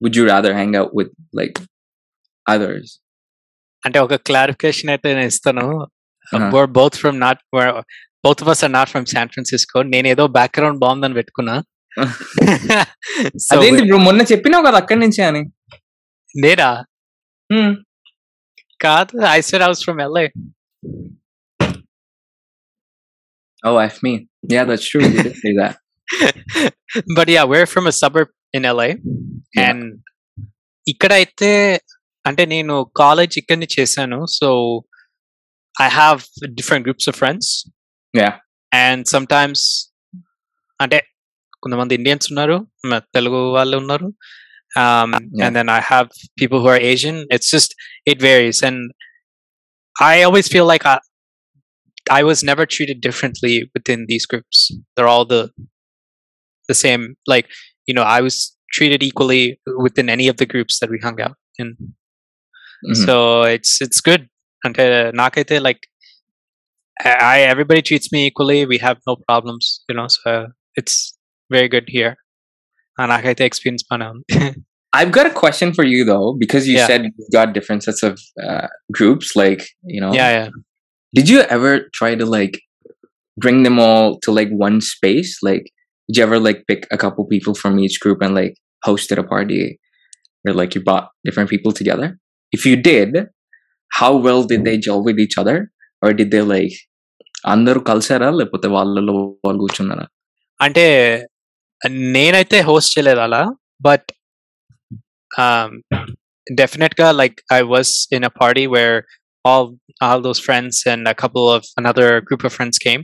would you rather hang out with like others అంటే ఒక క్లారిఫికేషన్ అయితే నేను ఇస్తాను. from not we're, both of us are not from San Francisco. నేను ఏదో బ్యాక్గ్రౌండ్ బాగుందని పెట్టుకున్నా. అదేంటి బ్రో మొన్న చెప్పినావు కదా అక్కడి నుంచే అని. నేనా? కాదు I said house from LI of me yeah that's true you did say that but yeah we're from a suburb in LI. And ఇక్కడైతే అంటే నేను కాలేజ్ ఇక్కడని చేశాను so I have different groups of friends Yeah. And sometimes అంటే కొంతమంది Indians ఉన్నారు మ- తెలుగు వాళ్ళు ఉన్నారు um, Yeah. and then I have people who are Asian. It's just it varies, and I always feel like I, I was never treated differently within these groups. They're all the the same. Like you know, I was treated equally within any of the groups that we hung out in. Mhm. So it's it's good. అంటే నాకైతే like I everybody treats me equally. We have no problems, you know. So it's very good here. And నాకైతే experience బాగానే ఉంది I've got a question for you though, because you Yeah. said you've got different sets of uh, groups. Like, you know, yeah, yeah. did you ever try to like bring them all to like one space? Like, did you ever like pick a couple people from each group and like hosted a party, or like you brought different people together? If you did, how well did they gel with each other, or did they like అందరూ కలిసారా? లేకపోతే వాళ్ళలో వాళ్ళు కూర్చున్నారా? అంటే నేనైతే host చేయలేదు అలా. But డెఫినెట్గా like I was in a party where all all those friends and a couple of another group of friends came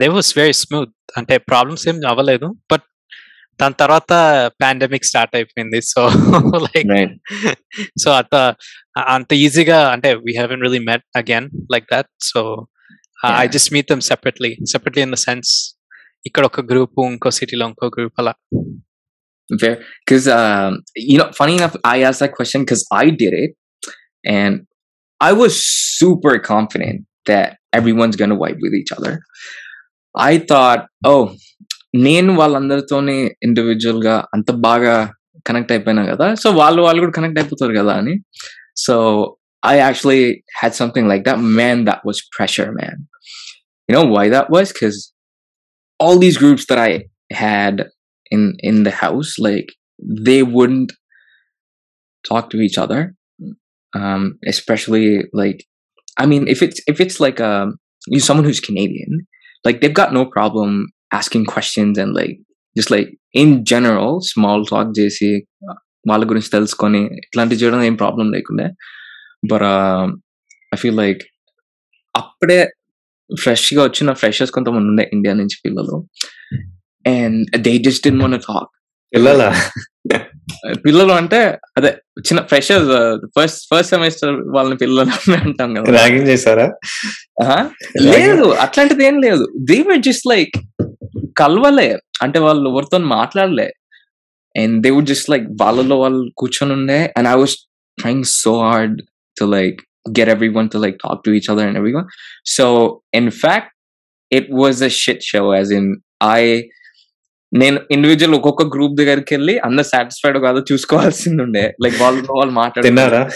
they was very smooth అంటే ప్రాబ్లమ్స్ ఏం అవ్వలేదు. బట్ దాని తర్వాత పాండమిక్ స్టార్ట్ అయిపోయింది సో లైక్ right సో అంత అంత ఈజీగా అంటే we haven't really met again like that so I Yeah. Just meet them separately separately in the sense ఇక్కడ ఒక గ్రూప్ ఇంకో సిటీలో ఇంకో గ్రూప్ అలా Fair, because um, you know, funny enough, I asked that question because I did it, and I was super confident that everyone's gonna wipe with each other. I thought, oh, నేను వాళ్ళందరితోనే individual గా అంత బాగా connect అయిపోయినా కదా so వాళ్ళు వాళ్ళు కూడా connect అయిపోతారు కదా అని so I actually had something like that man that was pressure man you know why that was because all these groups that i had in in the house like they wouldn't talk to each other um especially like i mean if it's if it's like um you someone who's canadian like they've got no problem asking questions and like just like in general small talk చేసి వాళ్ళ గురించి తెలుసుకొని ఇట్లాంటివి చేయడం ఏం problem లేకుండే. But I feel like అప్పుడే ఫ్రెష్గా వచ్చిన ఫ్రెషర్స్ కొంతమంది ఉండే ఇండియా నుంచి పిల్లలు. And they just in one talk పిల్లలా? పిల్లలు అంటే అదే చిన్న ఫ్రెషర్స్ ఫస్ట్ ఫస్ట్ సెమిస్టర్ వాళ్ళని పిల్లలు అంటాం కదా. ర్యాగింగ్ చేశారా. లేదు అట్లాంటిది ఏం లేదు. దే వర్ జస్ట్ లైక్ కలవలే. అంటే వాళ్ళు ఎవరితో మాట్లాడలే. And they would just like వాళ్ళలో వాళ్ళు కూర్చొని ఉండే. And I was trying so hard to like get everyone to like talk to each other and everyone. So in fact, it was a shit show. As in, I నేను individual ఒక్కొక్క group దగ్గరికి వెళ్ళి అందరు satisfied కాదో చూసుకోవాల్సింది ఉండే. Like వాళ్ళు వాళ్ళు మాట్లాడు తిన్నారా?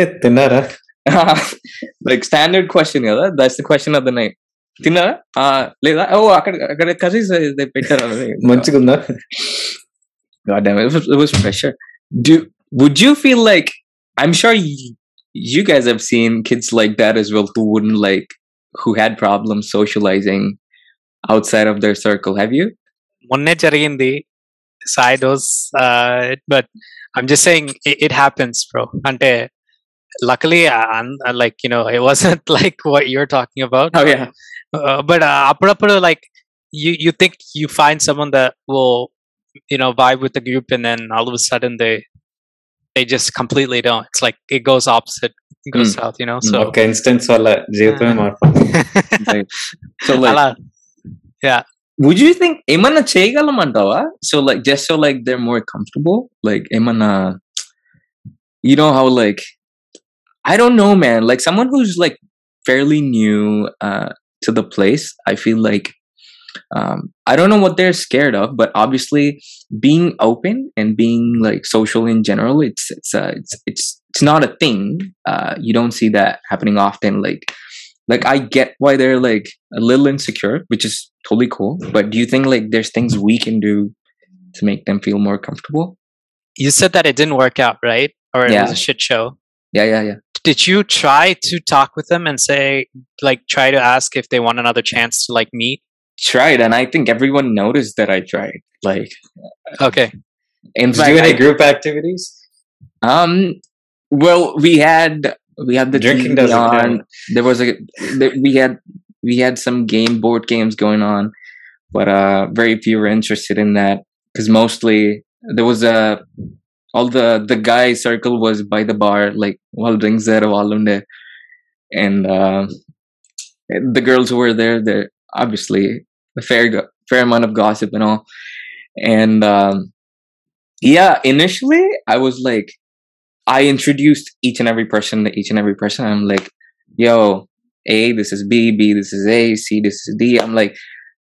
ఏ, తిన్నారా? లైక్ స్టాండర్డ్ క్వశ్చన్ కదా. That's the question of the night తిన్నారా ఆ, లేదా ఓ అక్కడ అక్కడ కర్రీస్ పెట్టారు మంచిగుందా God damn it, it was, it was pressure. Do would you feel like I'm sure you, you guys have seen kids like that as well who wouldn't like who had problems socializing outside of their circle. Have you? మొన్నే జరిగింది సాయి డోస్ but I'm just saying it happens bro అంటే లకలీ like you know it wasn't like what you're talking about Oh yeah. But అప్పుడప్పుడు like you you think you find someone that will you know vibe with the group and then all of a sudden they they just completely don't it's like it goes opposite it goes Mm. south you know Mm. so ఒక instance వల్ల జీవితమే మార్పు Right. So like అలా would you think ఏమన్నా చేయగలమంటావా so like just so like they're more comfortable like ఏమన్నా you know how like i don't know man like someone who's like fairly new uh to the place i feel like um i don't know what they're scared of but obviously being open and being like social in general it's it's uh it's it's it's not a thing. Uh you don't see that happening often like like i get why they're like a little insecure which is totally cool but do you think like there's things we can do to make them feel more comfortable? You said that it didn't work out right? Or it Yeah. was a shit show. Yeah yeah yeah did you try to talk with them and say like try to ask if they want another chance to like meet? Tried and i think everyone noticed that i tried like okay. in fact do any I- group activities? um well we had we had the Drinking TV on. there was a we had we had some game board games going on but uh very few were interested in that because mostly there was a all the the guy circle was by the bar like while drinks there and uh, the girls who were there they're obviously a fair fair amount of gossip and all. And um, yeah initially i was like i introduced each and every person to each and every person. I'm like yo a this is b b this is a c this is d. I'm like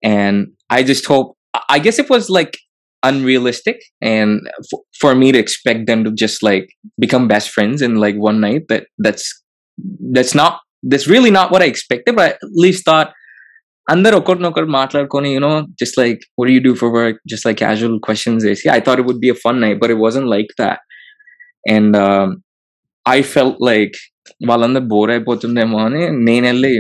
and i just hope I guess it was like unrealistic and f- for me to expect them to just like become best friends in like one night that that's that's not that's really not what i expected but I at least thought అందరు ఒకరినొకరు మాట్లాడుకొని you know just like what do you do for work just like casual questions వేసి i thought it would be a fun night but it wasn't like that and um, i felt like వాళ్ళందరూ bore అయిపోతుందేమో అని నేను వెళ్ళి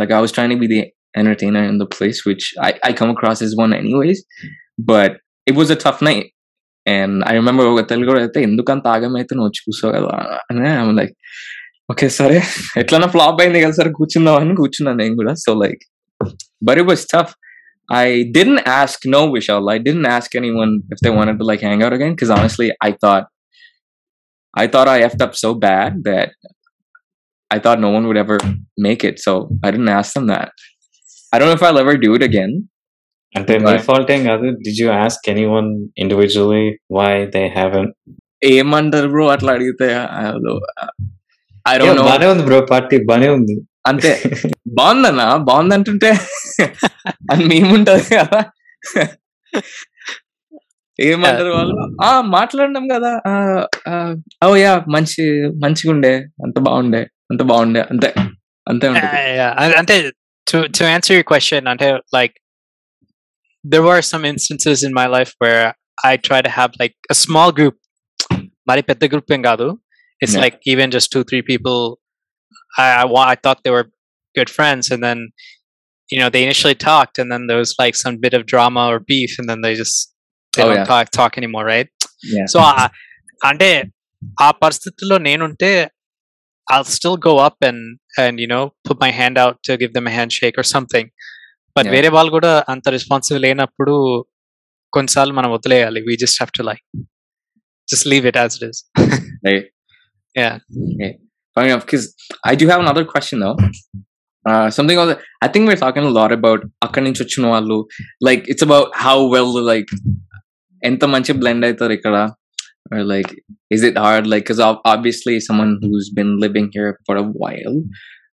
like i was trying to be the entertainer in the place which i, I come across as one anyways but it was a tough night and i remember ఒక తెలుగు అయితే ఎందుకంత ఆగమైతే నువ్వు వచ్చి కూర్చో కదా అని ఐమ్ లైక్ ఓకే సరే ఎట్లన్నా ఫ్లాప్ అయింది కదా సరే కూర్చుందాం అని కూర్చున్నాను నేను కూడా so like but it was tough i didn't ask no vishal i didn't ask anyone if they wanted to like hang out again because honestly i thought i thought i effed up so bad that i thought no one would ever make it so i didn't ask them that i don't know if i'll ever do it again అంటే మీ. Fault ఏం కాదు. Did you ask anyone individually why they haven't ఏమంటారు bro అట్లా అడిగితే I don't no బానే ఉంది bro party బానే ఉంది. అంతే. బాగుందన్నా బాగుందంటుంటే అని మేముంటది కదా. ఏమంటారు వాళ్ళు? ఆ మాట్లాడినాం కదా. ఓ యా మంచి మంచిగా ఉండే అంత బాగుండే అంత బాగుండే అంతే అంతే ఉంటుంది. Uh, yeah, and- and then to to there were some instances in my life where I try to have like a small group. Mari pedda group ఏం కాదు. It's Yeah. like even just two three people. I I, wa- I thought they were good friends, and then you know they initially talked, and then there was like some bit of drama or beef, and then they just they Oh, don't yeah. talk talk anymore, right? Yeah. So ఆ- అంటే ఆ పరిస్థితుల్లో నేనుంటే I'll still go up and and you know put my hand out to give them a handshake or something. But. వేరే వాళ్ళు కూడా అంత responsive లేనప్పుడు కొన్నిసార్లు మనం వదిలేయాలి we just have to like just leave it as it is right Yeah. Funny enough, because I do have another question though. Uh, something else. I think we're talking a lot about అక్కడి నుంచి వచ్చిన వాళ్ళు like it's about how well like ఎంత మంచి blend అవుతారు ఇక్కడ or like is it hard like because obviously someone who's been living here for a while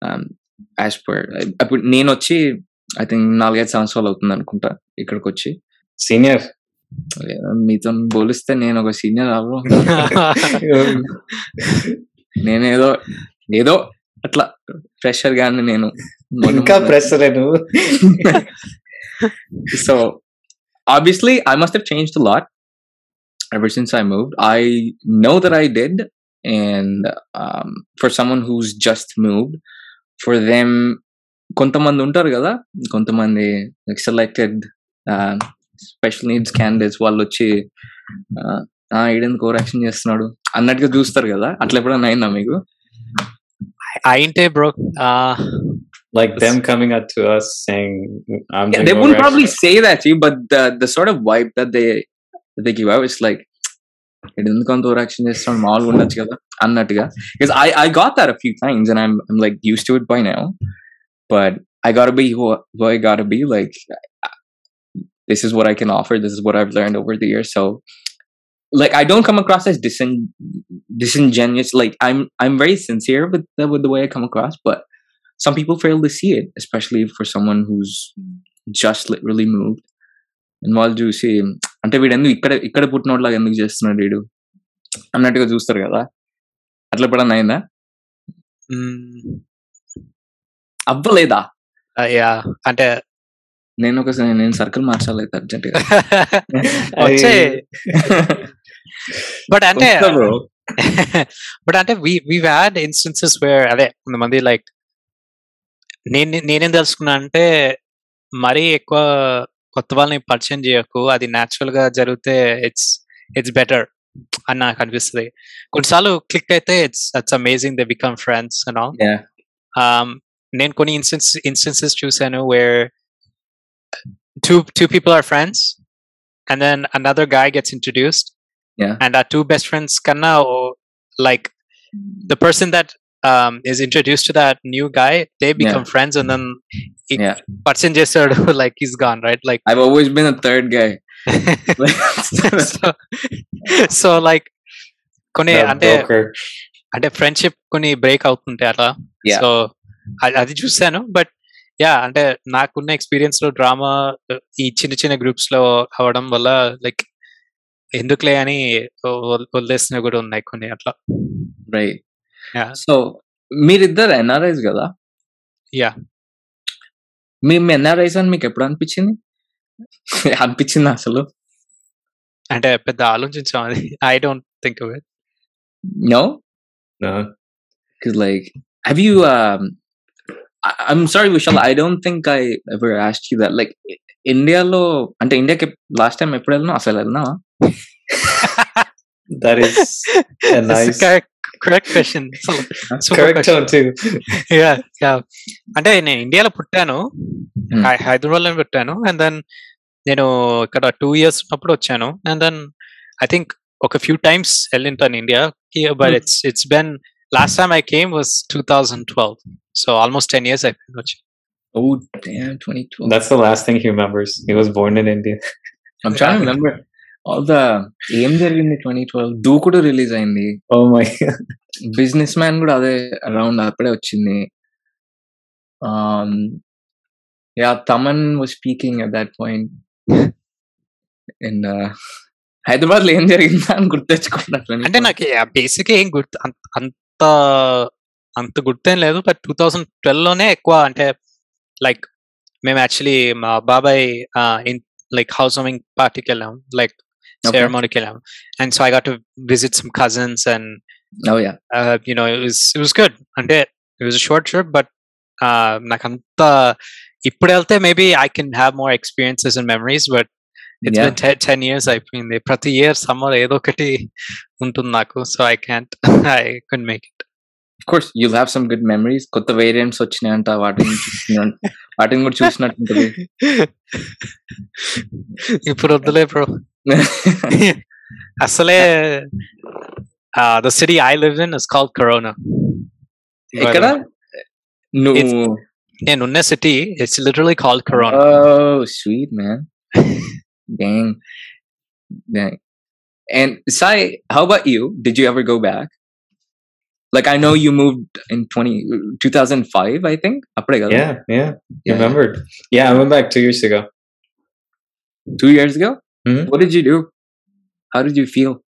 um as per అప్పుడు నేను వచ్చి ఐ థింక్ నాలుగైదు సంవత్సరాలు అవుతుంది అనుకుంటా ఇక్కడికి వచ్చి సీనియర్ మీతో పోలిస్తే నేను ఒక సీనియర్ అవ్వరు నేను ఏదో అట్లా ఫ్రెషర్ గాని నేను ఇంకా pressure obviously i must have changed a lot ever since i moved i know that i did and um, for someone who's just moved for them కొంతమంది ఉంటారు కదా కొంతమంది సెలెక్టెడ్ స్పెషల్ నీడ్స్ క్యాండిడేట్స్ వాళ్ళు వచ్చి ఈడెందుకు over action చేస్తున్నాడు అన్నట్టుగా చూస్తారు కదా అట్లా ఎప్పుడైనా అయిందా మీకు అయింటే bro like them coming up to us saying I'm Yeah, they wouldn't overacting." probably say that to you, but the the sort of vibe that they that they give out is like ఎందుకు అంత over action చేస్తాడు మామూలుగా ఉండొచ్చు కదా అన్నట్టుగా because I I got that a few times and I'm I'm like used to it by now but I gotta be who, who I gotta be like this is what I can offer this is what I've learned over the years so like I don't come across as disin- disingenuous like I'm I'm very sincere with the, with the way I come across but some people fail to see it especially for someone who's just literally moved and వాళ్ళు చూసి అంటే వీడు ఎందుకు ఇక్కడ ఇక్కడ పుట్టినోడ్లాగా ఎందుకు చేస్తున్నాడు వీడు అన్నట్టుగా చూస్తారు కదా అట్లా ఎప్పుడన్నా అయిందా అవ్వలేదా? యా. అంటే నేను ఒకసారి నేను సర్కిల్ మార్చాలి అర్జెంట్గా బట్ అంటే. బట్ అంటే we we had instances where అదే కొంతమంది లైక్ నేను నేనేం తెలుసుకున్నా అంటే మరీ ఎక్కువ కొత్త వాళ్ళని పరిచయం చేయకు అది న్యాచురల్గా జరిగితే ఇట్స్ ఇట్స్ బెటర్ అని నాకు అనిపిస్తుంది. కొన్నిసార్లు క్లిక్ అయితే it's it's amazing they become friends అనో Yeah. నేను కొన్ని ఇన్స్టెన్స్ ఇన్స్టెన్సెస్ చూసాను wear two two people are friends and then another guy gets introduced Yeah. and our two best friends kanna or like the person that um, is introduced to that new guy they become friends and then it, Yeah. person చేస్తాడు like he's gone right like I've always been a third guy. so, so like కొన్ని The అంటే broker. అంటే friendship కొన్ని break అవుతుంటాయి అట్లా Yeah. So అది చూసాను but yeah అంటే నాకున్న ఎక్స్పీరియన్స్లో డ్రామా ఈ చిన్న చిన్న గ్రూప్స్లో అవడం వల్ల లైక్ ఎందుకులే అని వదిలేసిన వదిలేసినవి కూడా ఉన్నాయి కొన్ని అట్లా right. Yeah. So మీరిద్దరు ఎన్ఆర్ఐస్ కదా Yeah. మేము ఎన్ఆర్ఐస్ అని మీకు ఎప్పుడు అనిపించింది అనిపించింది అసలు అంటే పెద్ద ఆలోచించాం అది I don't think it no No. Because like, I'm sorry, Vishal. I don't think I ever asked you that. Like, India lo అంటే ఇండియాకి లాస్ట్ టైం ఎప్పుడు వెళ్ళినా అసలు వెళ్ళినా That is a nice, correct question correct tone too. Yeah yeah అంటే నేను ఇండియాలో పుట్టాను Hmm. హైదరాబాద్ లో పుట్టాను అండ్ దెన్ నేను ఇక్కడ టూ ఇయర్స్ ఉన్నప్పుడు వచ్చాను అండ్ దెన్ ఐ థింక్ ఒక few times వెళ్ళింటాను India but Hmm. It's it's Ben last time I came was two thousand twelve so almost ten years అయిపోయింది వచ్చి Oh damn, 2012. That's the last thing he remembers. He was born in India. I'm trying to remember all the ఏం జరిగింది twenty twelve దూకుడు release అయింది Oh my god. Business man కూడా అదే around అప్పుడే వచ్చింది yeah Thaman was speaking at that point and Hyderabad లో ఏం జరిగిందా అని గుర్తెచ్చుకున్నట్లు అంటే నాకు బేసిక్ ఏం గుర్తు అంత- అంత అంత గుర్తేం లేదు బట్ టూ థౌజండ్ ట్వెల్వ్ లోనే ఎక్కువ అంటే లైక్ మేము యాక్చువల్లీ మా బాబాయ్ ఇన్ లైక్ హౌస్ వార్మింగ్ పార్టీకి వెళ్ళాం లైక్ Okay. సెరమోనీకి వెళ్ళాం and so I got to visit some cousins and Oh yeah. You know it was it was good అంటే it was short trip but నాకు అంత ఇప్పుడు వెళ్తే maybe I can have more experiences and memories but it's Yeah. Bin ten years అయిపోయింది ప్రతి year summer ఏదో ఒకటి ఉంటుంది నాకు so I can't I can make it Of course, you'll have some good memories. కొత్త వేరియంట్స్ వచ్చినాయంట వాటిని చూస్తున్నా- వాటిని కూడా చూసినట్టుంటది ఇప్పుడు వద్దులే బ్రో అసలే the city I live in is called corona ఇక్కడ నువ్వు నేనున్న city it's literally called corona Oh, sweet man. Dang. Dang. And Sai, how about you? Did you ever go back? Like I know you moved in 20, 2005, I think. Yeah, yeah, yeah. Remembered. Yeah, I went back two years ago. Two years ago? Mm-hmm. What did you do? How did you feel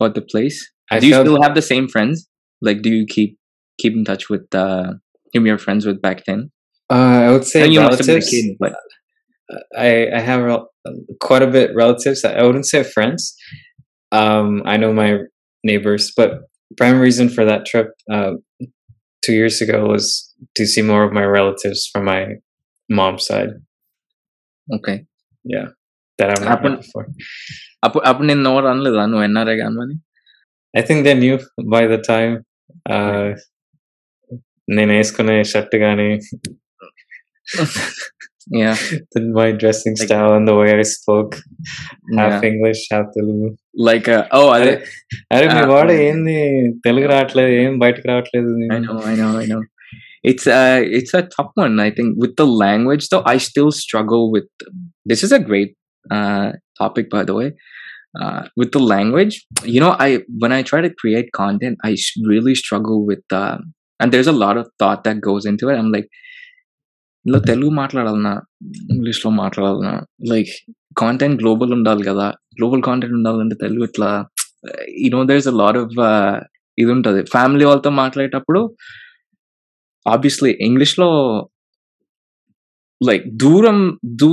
about the place? I do you felt- still have the same friends? Like, do you keep keep in touch with uh, whom you're friends with back then? Uh, I would say and relatives. Kid, but I I have rel- quite a bit relatives. I wouldn't say friends. Um, I know my neighbors, but prime reason for that trip uh, two years ago was to see more of my relatives from my mom's side. okay. Yeah, that I've not Happen- met before. అప్పుడు అప్పుడు నేను ఎవరు అనలేదా నువ్వు NRI కానని I think they knew by the time. Uh, నేను వేసుకునే shirt కానీ yeah my dressing Like- style and the way I spoke, half Yeah. English, half Telugu. Like oh అదే అరే మీ Ah, వాడు okay. ఏంది తెలుగు రావట్లేదు ఏం బయటకు రావట్లేదు I know, I know, I know. It's uh it's a tough one. I think with the language though, I still struggle with this is a great uh topic by the way. Uh with the language, you know, I when I try to create content, I s- really struggle with uh and there's a lot of thought that goes into it. I'm like ఇందులో తెలుగు మాట్లాడాలన్నా ఇంగ్లీష్లో మాట్లాడాలన్నా like content global ఉండాలి కదా. Global content ఉండాలంటే తెలుగు ఇట్లా you know there's a lot of ఇది ఉంటుంది. ఫ్యామిలీ వాళ్ళతో మాట్లాడేటప్పుడు ఆబ్వియస్లీ ఇంగ్లీష్లో లైక్ దూరం దూ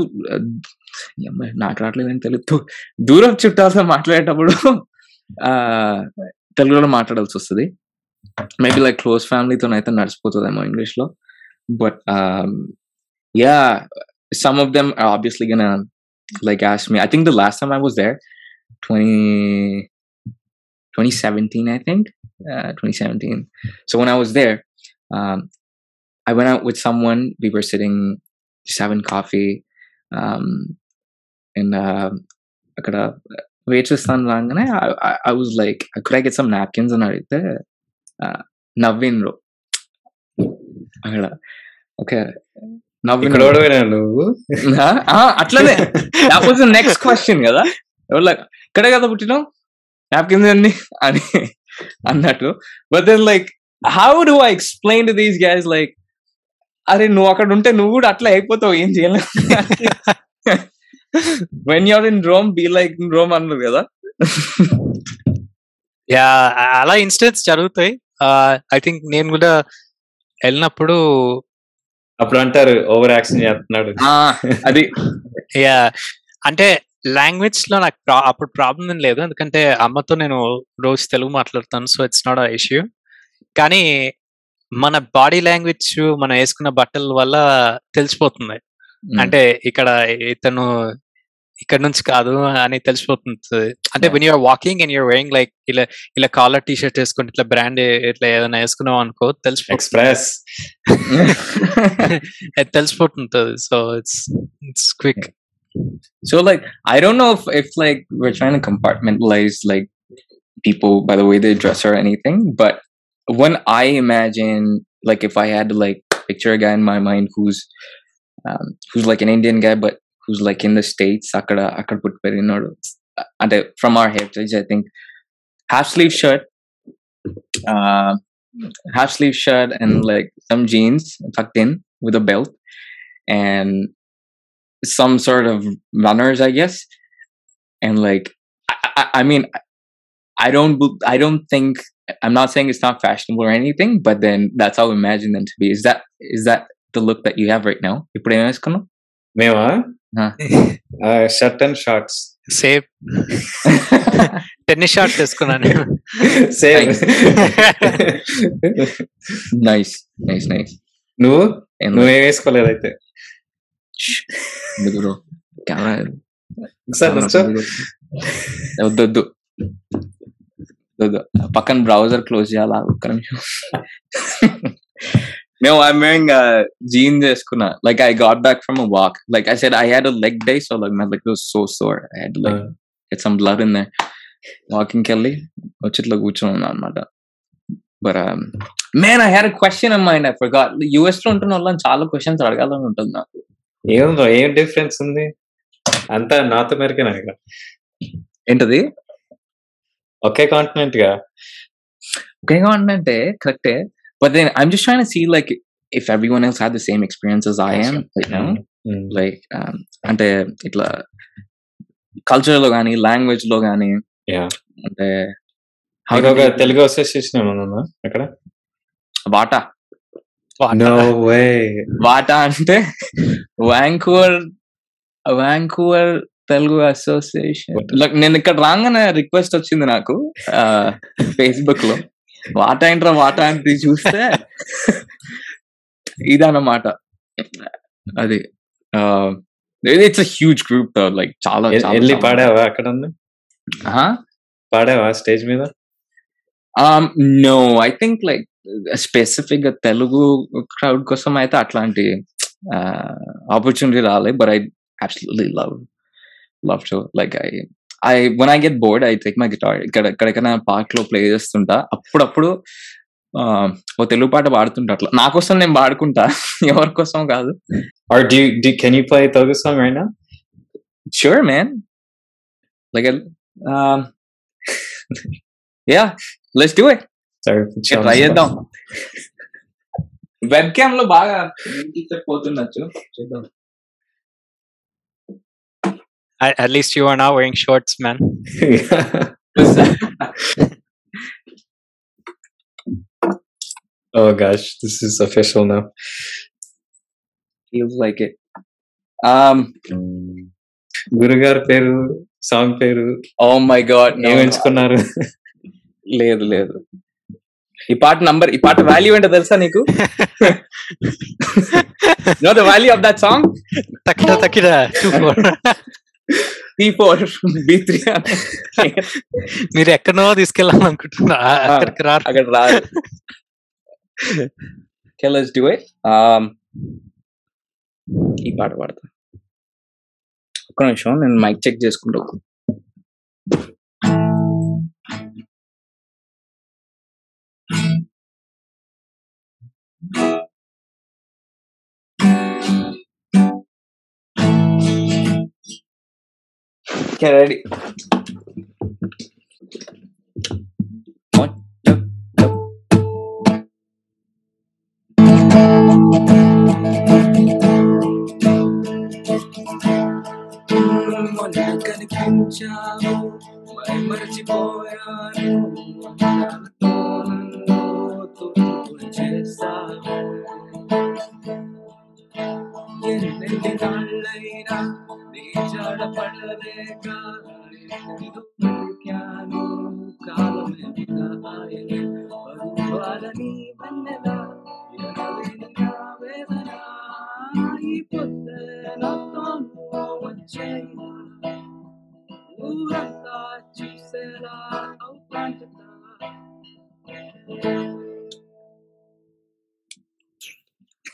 నాకు రావట్లేదని తెలుగు దూరం చుట్టాలతో మాట్లాడేటప్పుడు తెలుగులో మాట్లాడాల్సి వస్తుంది. మేబీ లైక్ క్లోజ్ ఫ్యామిలీతో అయితే నడిచిపోతుందేమో ఇంగ్లీష్లో but yeah some of them are obviously gonna like ask me. I think the last time i was there 20 2017 i think. Uh, 2017 so when i was there um, i went out with someone. We were sitting just having coffee um, and uh, I got a waitress on I, I, I was like, uh, could I get some napkins? And I uh, Navin, okay. నువ్వు అట్లనే. That was next question కదా. ఎవరు like, ఇక్కడే కదా పుట్టినావు? Napkins అన్ని అని అన్నట్టు but then like how do I explain to these guys like అరే నువ్వు అక్కడ ఉంటే నువ్వు కూడా అట్లా అయిపోతావు ఏం చేయలేవు when you're in Rome be like in Rome అన్నారు కదా. యా అలా ఇన్సిడెంట్స్ జరుగుతాయి. ఐ థింక్ నేను కూడా వెళ్ళినప్పుడు అప్పుడు అంటారు ఓవర్ యాక్షన్ చేస్తున్నాడు. అది. యా. అంటే లాంగ్వేజ్లో నాకు ప్రా- అప్పుడు ప్రాబ్లం ఏం లేదు. ఎందుకంటే అమ్మతో నేను రోజు తెలుగు మాట్లాడతాను so it's not a issue కానీ మన బాడీ లాంగ్వేజ్ మనం వేసుకున్న బట్టల వల్ల తెలిసిపోతుంది. అంటే ఇక్కడ ఇతను ఇక్కడ నుంచి కాదు అని తెలిసిపోతుంది అంటే Yeah. When you're walking and your weighing like ఇలా ఇలా కాలర్ టీ షర్ట్ వేసుకుని ఇట్లా బ్రాండ్ ఇట్లా ఏదైనా వేసుకున్నాం అనుకో తెలిసిపోతుంది ఎక్స్ప్రెస్ అది తెలిసిపోతుంటది so it's it's quick So like I don't know if if like we're trying to compartmentalize like people by the way they dress or anything, but when I imagine like if I had to like picture a guy in my mind who's um, who's like an Indian guy but who's like in the states, akada akada put perinodu and from our heritage, I think half sleeve shirt, uh, half sleeve shirt and like some jeans tucked in with a belt and some sort of runners, I guess. And like, I, I, I mean, I don't, bel- I don't think. I'm not saying it's not fashionable or anything, but then that's how I imagine them to be. Is that is that the look that you have right now? ఇప్పుడు ఏం వేసుకున్నావు? మేమా Huh. shirt and shorts safe. Tennis shorts వేసుకున్నాను same nice nice nice నువ్వు? నువ్వు ఏం వేసుకోలేదు అయితే? వద్దొద్దు పక్కన బ్రౌజర్ క్లోజ్ చేయాలా? ఒక్క నిమిషం. No, I'm wearing a jeans వేసుకున్నా like I got back from a walk. Like I said I had a leg day so like my leg was so sore. I had to like get some blood in there. వాకింగ్కి వెళ్ళి కూర్చొని అనమాట but man I had question in mind I forgot యూఎస్లో ఉంటున్న వాళ్ళని చాలా questions అడగాలని ఉంటుంది నాకు. ఏముందో ఏం డిఫరెన్స్ ఉంది? అంతా నార్త్ అమెరికన్ ఇక ఏంటది? ఒకే కాంటినెంట్గా? okay అంటే కరెక్టే but then i'm just trying to see like if everyone else had the same experience as i am you know? Mm. like um, అంటే ఇట్లా కల్చర్లో కానీ లాంగ్వేజ్లో కానీ Yeah. అంటే తెలుగు అసోసియేషన్ ఏమన్నా ఉందా అక్కడ వాటా వాటా అంటే Vancouver Vancouver Telugu association Like, నేను ఇక్కడ రాగానే రిక్వెస్ట్ వచ్చింది నాకు ఫేస్బుక్లో వాటా ఏంట్రా వాటా అంటే చూస్తే ఇదన్నమాట. అది ఇట్స్ హ్యూజ్ గ్రూప్ లైక్ చాలా వెళ్ళి పాడావా అక్కడ? పాడావా స్టేజ్ మీద? No, I think like specific గా తెలుగు క్రౌడ్ కోసం అయితే అట్లాంటి ఆపర్చునిటీ రాలే but I absolutely love love to like I I one I get bored I take my guitar ఇక్కడ ఎక్కడికైనా పార్క్లో ప్లే చేస్తుంటా. అప్పుడప్పుడు ఓ తెలుగు పాట పాడుతుంటా అట్లా. నా కోసం నేను పాడుకుంటా. ఎవరి కోసం కాదు. Or do you do can you play Toga song right now? Sure man like yeah let's do it Sorry, try చేద్దాం వెబ్ క్యామ్లో బాగా పోతుండొచ్చు. చూద్దాం. At, at least you are now wearing shorts, man. oh gosh, this is official now. feels like it um గురుగారు పేరు song పేరు oh my god no, ఏం no. ఎంచుకున్నారు లేదు లేదు ఈ పాట నంబర్ ఈ పాట వాల్యూ ఏంటో తెలుసా నీకు no the value of that song Takida takida three four మీరు ఎక్కడో తీసుకెళ్ళాలి అనుకుంటున్నా అక్కడికి రారు. అక్కడ రారు. కెలస్ డు um, ఈ పాట పాడతా. ఒక్క నిమిషం నేను మైక్ చెక్ చేసుకుంటా Thank you. Okay, ready. One, two, go. Mana kani punjabu, mai marci boyan.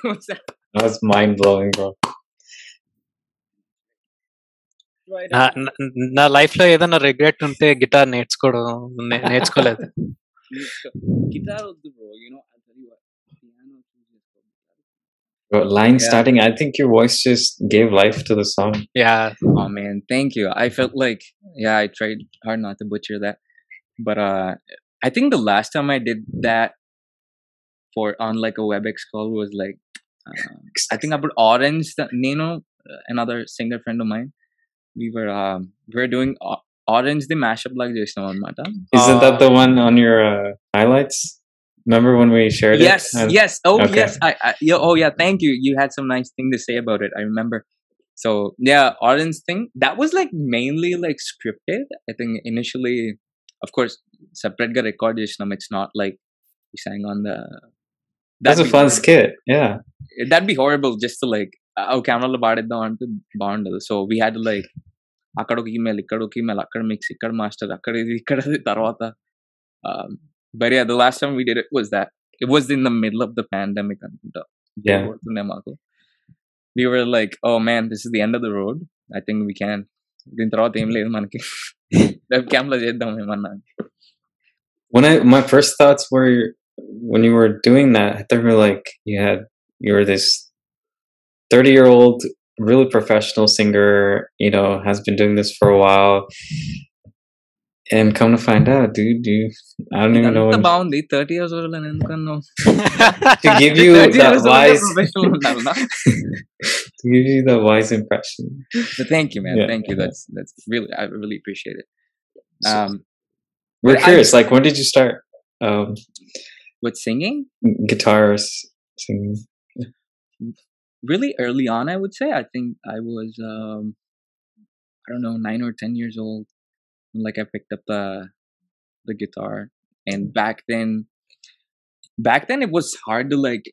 That? That was mind blowing, bro. Right నా నా- నా లైఫ్ లో ఏదైనా రిగ్రెట్ ఉంటే గిటార్ నేర్చుకోవడం నే- నేర్చుకోలేదు guitar వద్దు bro you know I'll tell you what piano choose చేసుకో. But line Yeah. starting, I think your voice just gave life to the song. Yeah oh man thank you I felt like yeah I tried hard not to butcher that but uh I think the last time I did that for on like a WebEx call was like uh, I think about Orange the- Nino uh, another singer friend of mine we were um we were doing O- Orange the mashup like చేసినాం అన్నమాట Isn't that the one on your uh, highlights? Remember when we shared yes it? And- yes oh Okay. yes I, I yeah, oh yeah thank you you had some nice thing to say about it i remember so yeah orange thing that was like mainly like scripted i think initially of course separate ga record చేసినాం it's not like we sang on the That's a be fun horrible. skit. Yeah. that'd be horrible just to like ఓ కెమెరాలో పాడేద్దాం అంటే బాగుండదు so we had like అక్కడ ఒక email ఇక్కడ ఒక email అక్కడ mix ఇక్కడ మాస్టర్ అక్కడ ఇది ఇక్కడ ఇది తర్వాత but yeah the last time we did it was that it was in the middle of the pandemic అనుకుంటా Yeah. కొడుతుండే మాకు we were like oh man this is the end of the road I think we can దీని తర్వాత ఏం లేదు మనకి web cam లో చేద్దాం ఏమన్నా When I my first thoughts were when you were doing that, I thought you were like you had you were this 30 year old, really professional singer, you know, has been doing this for a while. And come to find out, dude, you, I don't even know. What, boundary, 30 years old and know. to give you the wise. to give you the wise impression. But thank you, man. Yeah. Thank you. That's that's really I really appreciate it. Um, we're curious. I, like, when did you start? Um, with singing, guitars, singing really early on, I would say. I think I was um, I don't know nine or ten years old. when, Like I picked up the the guitar, and back then, back then it was hard to like.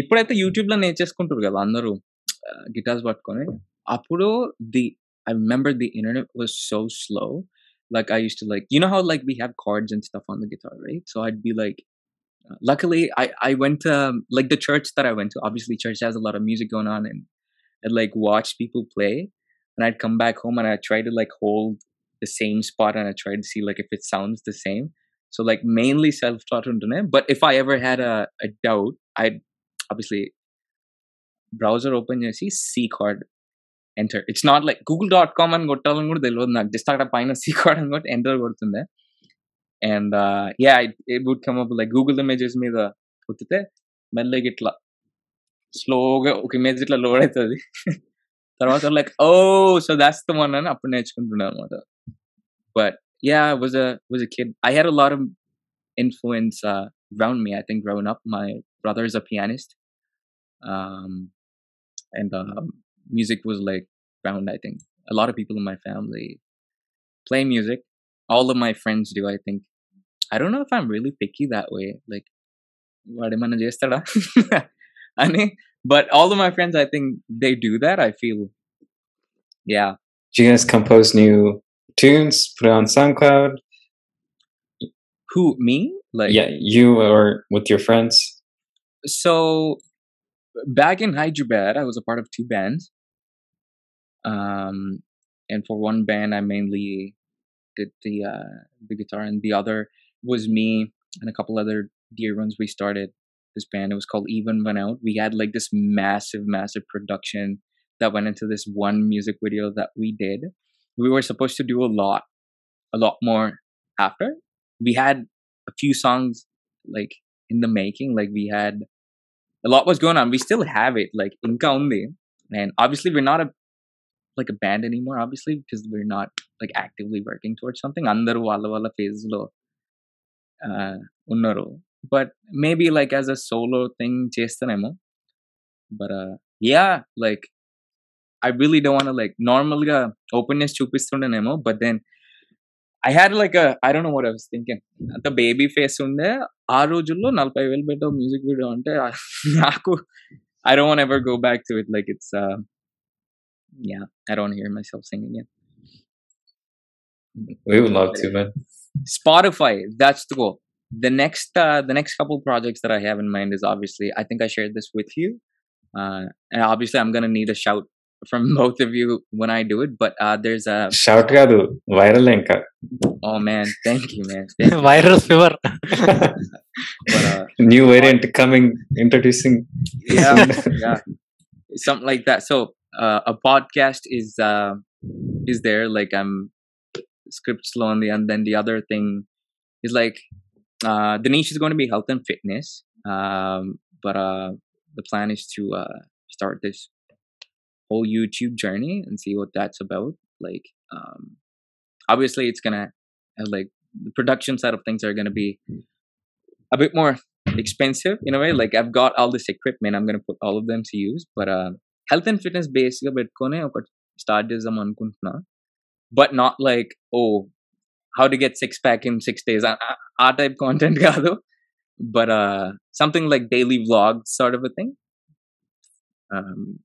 ఇప్పుడైతే YouTube లో నేర్చేసుకుంటారు కదా అందరూ guitars పట్టుకొని అప్పుడు the I remember the internet was so slow like I used to like you know how like we have chords and stuff on the guitar, right? So I'd be like uh, luckily I, I went to like the church that I went to, obviously church has a lot of music going on and I'd like watch people play and I'd come back home and I'd try to like hold the same spot and I tried to see like if it sounds the same. So like mainly self taught but if I ever had a, a doubt, I'd obviously browser open you see C chord enter. It's not like google.com and go tell them they'll just start a pine C chord and go enter and yeah it would come up like Google images మీద కొట్టితే మెల్లగా ఇట్లా స్లోగా ఒక image ఇట్లా load అవుతుంది తర్వాత like oh so that's the one అని అప్పుడు నేర్చుకుంటున్నాను అనమాట but yeah was a was a kid I had a lot of influence around me i think growing up my brother is a pianist um and um, music was like around i think a lot of people in my family play music all of my friends do i think i don't know if i'm really picky that way like వాడేమన్నా చేస్తాడా అని but all of my friends i think they do that i feel yeah Do you guys compose new tunes, put it on SoundCloud? who me like yeah, you or with your friends? so back in Hyderabad, I was a part of two bands. Um, and for one band, I mainly did the uh, the guitar, and the other was me and a couple other dear ones. We started this band. It was called Even Went Out. We had like this massive, massive production that went into this one music video that we did. We were supposed to do a lot, a lot more after. We had a few songs like in the making. Like we had a lot was going on. We still have it, like in Undi. And obviously we're not a like a band anymore, obviously, because we're not like actively working towards something. under Walla Walla phase low. ఉన్నారు but maybe like as a solo thing చేస్తానేమో but yeah like I really don't want like normal గా openness చూపిస్తుండేనేమో but then I had like I don't know what I was thinking అంత baby face ఉండే ఆ రోజుల్లో నలభై వేలు పెట్టే మ్యూజిక్ వీడియో అంటే నాకు I don't ever go back to it like it's yeah i don't hear myself singing it We would love to, man. Spotify. That's the goal. The next, uh, the next couple projects that I have in mind is obviously. I think I shared this with you, uh, and obviously I'm gonna need a shout from both of you when I do it. But uh, there's a shout kadu viral link. Oh man, thank you, man. Thank you. viral fever. but, uh, New variant on, coming, introducing. Yeah, yeah, something like that. So uh, a podcast is uh, is there? Like I'm script slowly, and then the other thing is like uh, the niche is going to be health and fitness. Um, but uh, the plan is to uh, start this whole YouTube journey and see what that's about. Like, um, obviously, it's gonna uh, like the production side of things are gonna be a bit more expensive in a way. Like I've got all this equipment, I'm gonna put all of them to use. But uh, health and fitness base గా పెట్టుకొని ఒక start చేద్దాం అనుకుంటున్నా but not like oh how to get six pack in six days. Our type content kado but uh something like daily vlog sort of a thing. Um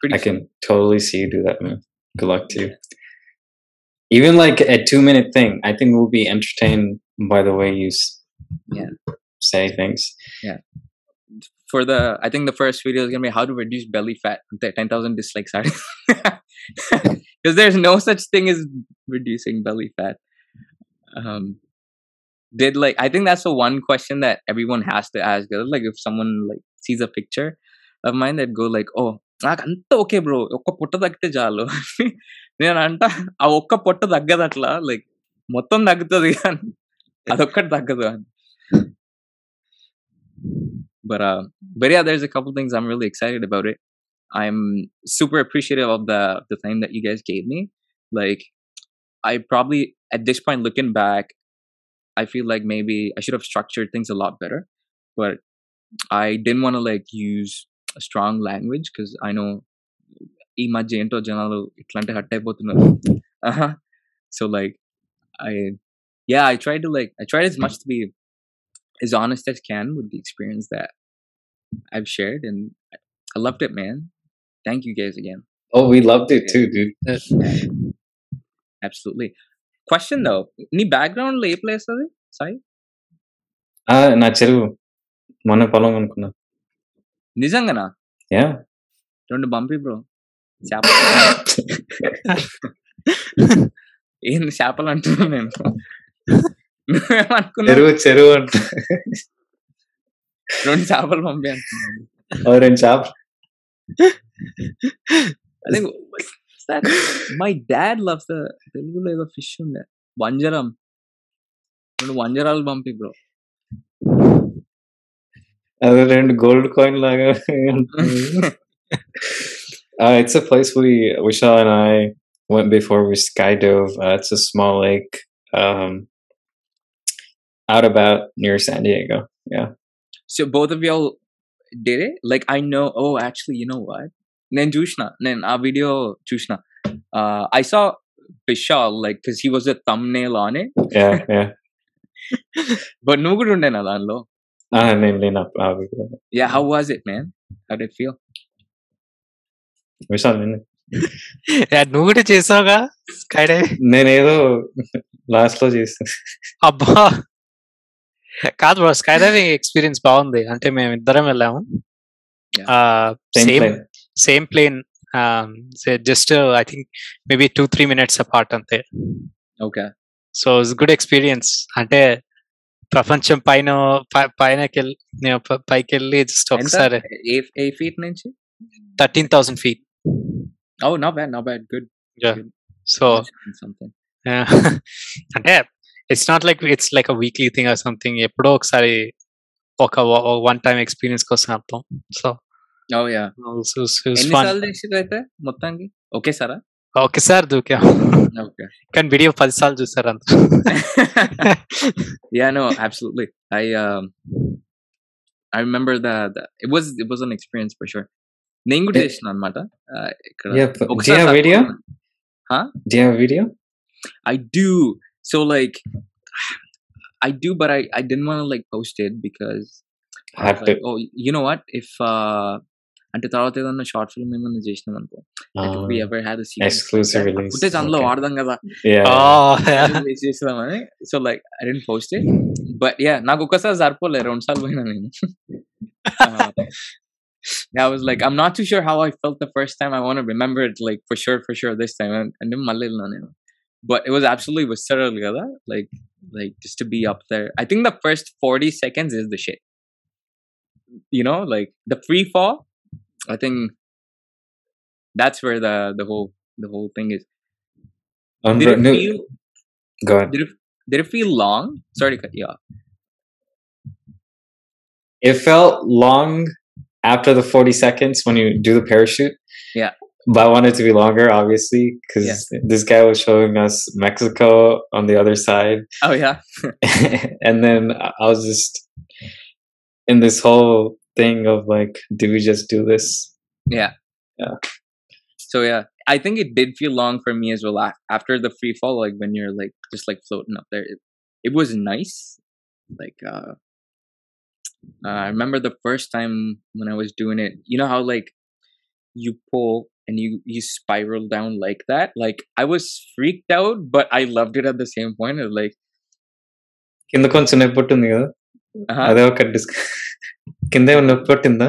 pretty i can soon. totally see you do that man. Good luck to you. Even like a two minute thing i think we'll be entertained by the way you yeah. say things. Yeah for the I think the first video is gonna be how to reduce belly fat. The ten thousand dislikes are because there's no such thing as reducing belly fat. Um, did like I think that's the one question that everyone has to ask. Like if someone like sees a picture of mine that go like, oh, నాకు అంత okay bro ఒక్క పొట్ట తగ్గితే చాలు నేను అంట ఆ ఒక్క పొట్ట తగ్గదు అట్లా లైక్ మొత్తం తగ్గుతుంది కానీ అదొక్కటి తగ్గదు అని but uh but yeah there's a couple things i'm really excited about it i'm super appreciative of the the time that you guys gave me like i probably at this point looking back i feel like maybe i should have structured things a lot better but i didn't want to like use a strong language because i know ఈ మధ్య ఏంటో జనాలు ఇట్లాంటి hot అయిపోతున్నారు so like I yeah i tried to like i tried as much to be as honest as can with the experience that I've shared, and I- I loved it, man. Thank you guys again. Oh, we loved it too, dude. Absolutely. Question though, నీ background లో ఏ place అది Sai Ah, నా చెరువు మొన్న పొలం అనుకున్నా నిజంగానా yeah రెండు బంపి బ్రో చేప ఏంది చేపలు అంటున్నా నేను నువ్వేమనుకున్నావు చెరువు చెరువు అంట రెండు చేపలు పంపి అంటున్నాను ఓ, రెండు చేప I think what's that? My dad loves the తెలుగులో ఏదో ఫిష్ ఉండే వంజరం రెండు వంజరాలు పంపి బ్రో అదే రెండు గోల్డ్ కాయిన్ లాగా ఉంటుంది. Uh, it's a place we Vishal and I went before we skydove. Uh, it's a small lake um, out about near San Diego. So both of y'all did it? Like I know, oh actually, you know what? Then Jushna, then our video Jushna. Uh I saw Vishal like because he was a thumbnail on it. Yeah, yeah. but no good danlo. Ah, yeah, how was it, man? How did it feel? Vishal నువ్వు కూడా చేసావుగా నేనేదో last లో చేస్తా అబ్బా కాదు bro sky diving experience బాగుంది. అంటే మేము ఇద్దరం వెళ్ళాము. Same same plane just I think maybe two three minutes apart అంతే. Okay so it's good experience అంటే ప్రపంచం పైన పైనకి పైకి వెళ్ళి జస్ట్ ఒకసారి ఏ ఫీట్ నుంచి? Thirteen thousand feet oh not bad not bad good so అంటే it's not like it's like a weekly thing or something ఎప్పుడో ఒకసారి ఒక వన్ టైం ఎక్స్పీరియన్స్ కోసం వెళ్తాం సో ఓ యా ఎన్నిసార్లు చేసేది అయితే మొత్తానికి ఒకేసారా ఒకేసారి దూకాం ఓకే కానీ వీడియో పది సార్లు చూసారు అంత yeah no absolutely i um i remember that that- it was it was an experience for sure నేను కూడా Yeah. చేసిన అనమాట ఇక్కడ Yeah, but do you ఒకసారి have video? Huh? Do you have a video? I do. So like, I do, but I I didn't want to like post it because I Have was to. like, oh, you know what? If uh, అంటే తర్వాత ఏదన్నా short film ఏమన్నా చేసినాం అనుకో like if we Uh, ever had a exclusive release. Footage అందులో Okay. వాడదాం కదా yeah. release చేసేద్దామని so like I dent post it but yeah నాకు ఒక్కసారి సరిపోలే రెండు సార్లు పోయినా నేను I was like, I'm not too sure how I felt the first time. I want to remember it like for sure, for sure this time. And, and then మళ్ళీ వెళ్ళినా నేను. But it was absolutely visceral కదా like like just to be up there. I think the first 40 seconds is the shit. You know, like the free fall. I think that's where the the whole the whole thing is. Um, Did it no- feel go ahead. did it did it feel long? Sorry to cut you off. It felt long after the 40 seconds when you do the parachute. Yeah. But I wanted to be longer, obviously, because this guy was showing us Mexico on the other side. Oh yeah. and then I I was just in this whole thing of like, do we just do this? Yeah. Yeah. So yeah, I think it did feel long for me as well. After the free fall, like when you're like just like floating up there, it, it was nice. Like uh, uh, I remember the first time when I was doing it. You know how like you pull and you you spiral down like that. Like I was freaked out, but I loved it at the same point. It was like కింద కొంచెం నొప్పి పుట్టింది కదా uh-huh. అదే ఒక డిస్క కింద ఏమైనా నొప్పి పుట్టిందా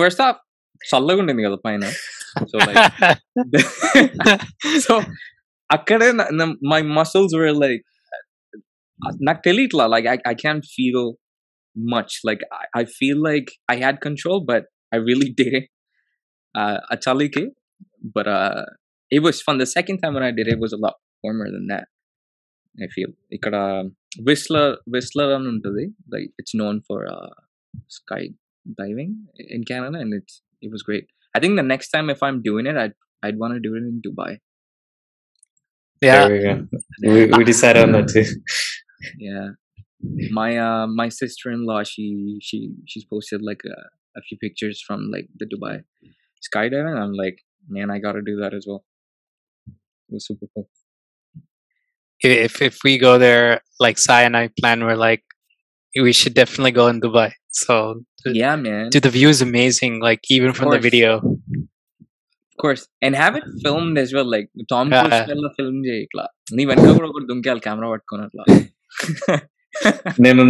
first off, చల్లగా ఉండింది కదా పైన సో లైక్ సో అక్కడే మై మసిల్స్ వర్ లైక్ నాకు తెలియట్లా like I I can feel much like I feel like I had control but I really did it ఆ చలికి but it was fun the second time I did it was lot warmer then that I feel ఇక్కడ విస్లర్ Whistler అని ఉంటుంది like it's known for sky diving in Canada, and it's it was great. I think the next time if I'm doing it, I'd I'd want to do it in Dubai. yeah There we go. We, we decided on that too. Yeah, my uh my sister-in-law she she she's posted like a, a few pictures from like the Dubai mm-hmm. skydiving. I'm like, man, I got to do that as well. It was super cool. If if we go there, like Sai and I plan, we're like, we should definitely go in Dubai. So yeah, man, dude, the view is amazing. Like even from the video. Of course, and have it filmed as well. Like Tom Cruise film film jeyikla. dumke al camera ದುಂಕೆ kona camera ಪಟ್ಕೊನಲ್ಲ నేను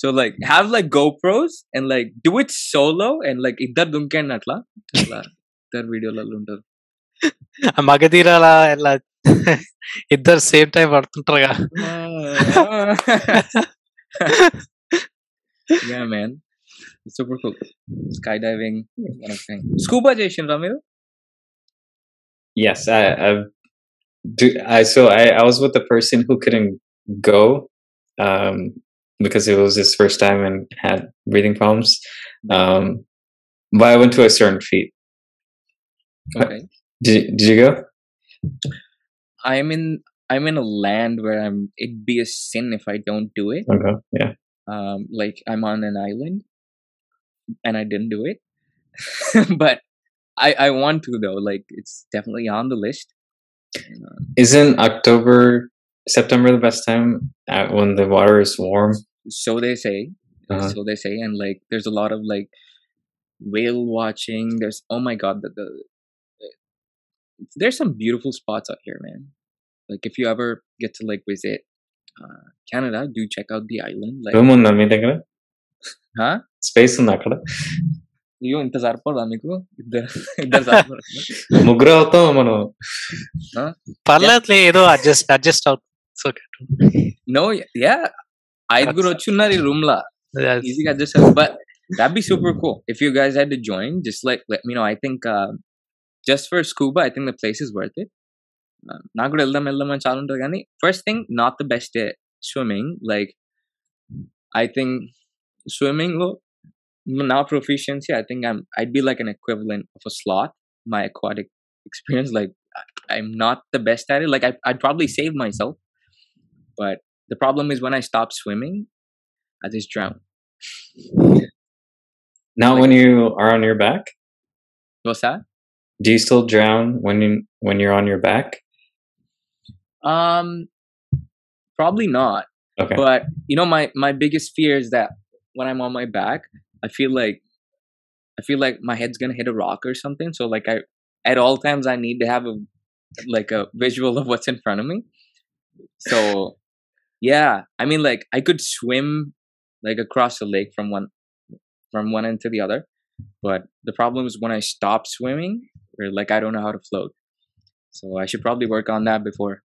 so like have like GoPros and like do it solo and like ఇద్దరు దుంకండి అట్లా అట్లా ఇద్దరు వీడియోలలో ఉంటారు ఆ మగధీరాల ఇలా ఇద్దరు same time పడుతుంటారుగా yeah man it's super cool skydiving one of thing scuba చేసిండ్రా మీరు yes, I, I've do I so I, I was with the person who couldn't go um because it was his first time and had breathing problems. Um but I went to a certain feat. okay Did did you go? I'm in I'm in a land where I'm it'd be a sin if I don't do it Okay. Yeah. um like i'm on an island and i didn't do it but i i want to though like it's definitely on the list Isn't October September the best time at when the water is warm? so they say Uh-huh. so they say and like there's a lot of like whale watching there's oh my god the, the there's some beautiful spots out here man like if you ever get to like visit uh, canada do check out the island like Room ఉందా మీ దగ్గర Huh? Space ఉంది అక్కడ అయ్యో ఇంత సరిపోదా మీకు ఇద్దరు ఇద్దరు సరిపోదా ముగ్గురు అవుతాం మనం పర్లేదులే ఏదో అడ్జస్ట్ అడ్జస్ట్ అవుతుంది నో యా ఐదుగురు వచ్చి ఉన్నారు ఈ రూమ్ లా ఈజీగా అడ్జస్ట్ అవ్వాలి but that'd be super cool if you guys had to join just like let me know i think uh, just for scuba i think the place is worth it uh, నాకు కూడా వెళ్దాం వెళ్దాం అని చాలా ఉంటుంది కానీ first thing not the best swimming like I think swimming లో నా proficiency I think I'm I'd be like an equivalent of a slot my aquatic experience like i'm not the best at it like I, i'd probably save myself but the problem is when i stop swimming i just drown now when you are on your back what's that do you still drown when you when you're on your back Um, probably not. okay But you know, my my biggest fear is that when I'm on my back, I feel like I feel like my head's gonna hit a rock or something. So like I, at all times, I need to have a like a visual of what's in front of me. So yeah, I mean, like I could swim like across the lake from one from one end to the other, but the problem is when I stop swimming, or like I don't know how to float. So I should probably work on that before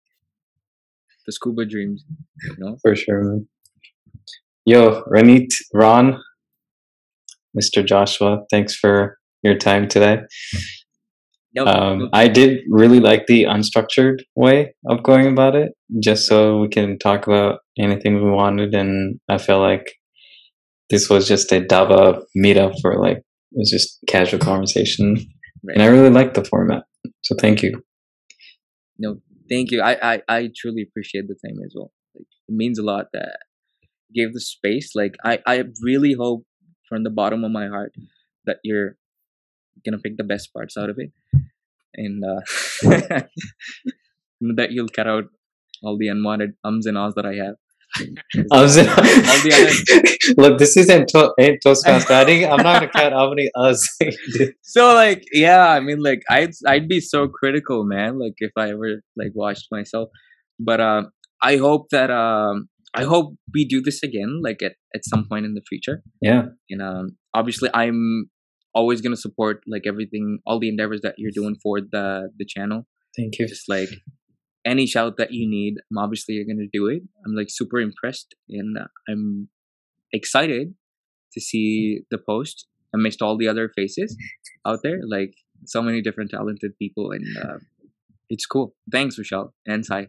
the scuba dreams. You know. for sure man. yo ranit ron mr joshua thanks for your time today No, um, I did really like the unstructured way of going about it, just so we can talk about anything we wanted. And I feel like this was just a Dava meetup for like it was just casual conversation, and I really liked the format. So thank you. No, thank you. I, I I truly appreciate the time as well. Like it means a lot that you gave the space. Like I I really hope from the bottom of my heart that you're gonna pick the best parts out of it, and uh, that you'll cut out all the unwanted ums and ahs that I have. All the other- look. This isn't to- ain't Toastmaster. I think I'm not gonna count how many us. so like yeah i mean like i'd i'd be so critical man like if i ever like watched myself but um i hope that um i hope we do this again like at, at some point in the future yeah, and um obviously i'm always going to support like everything all the endeavors that you're doing for the the channel thank you. just like any shout that you need i'm obviously you're going to do it i'm like super impressed and uh, i'm excited to see the post amidst all the other faces out there like so many different talented people and uh, it's cool thanks Vishal and Sai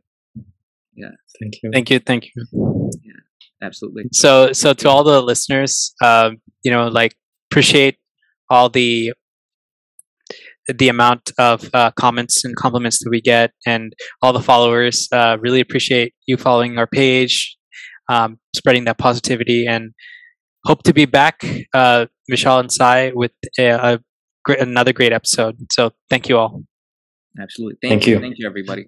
Yeah. Thank you. Thank you, thank you. Yeah, absolutely So, so to all the listeners, um, you know, like appreciate all the the amount of uh, comments and compliments that we get, and all the followers. Uh, really appreciate you following our page, um, spreading that positivity, and hope to be back, uh, Vishal and Sai, with a, a great, another great episode. So, thank you all. absolutely Thank thank, you you. thank you everybody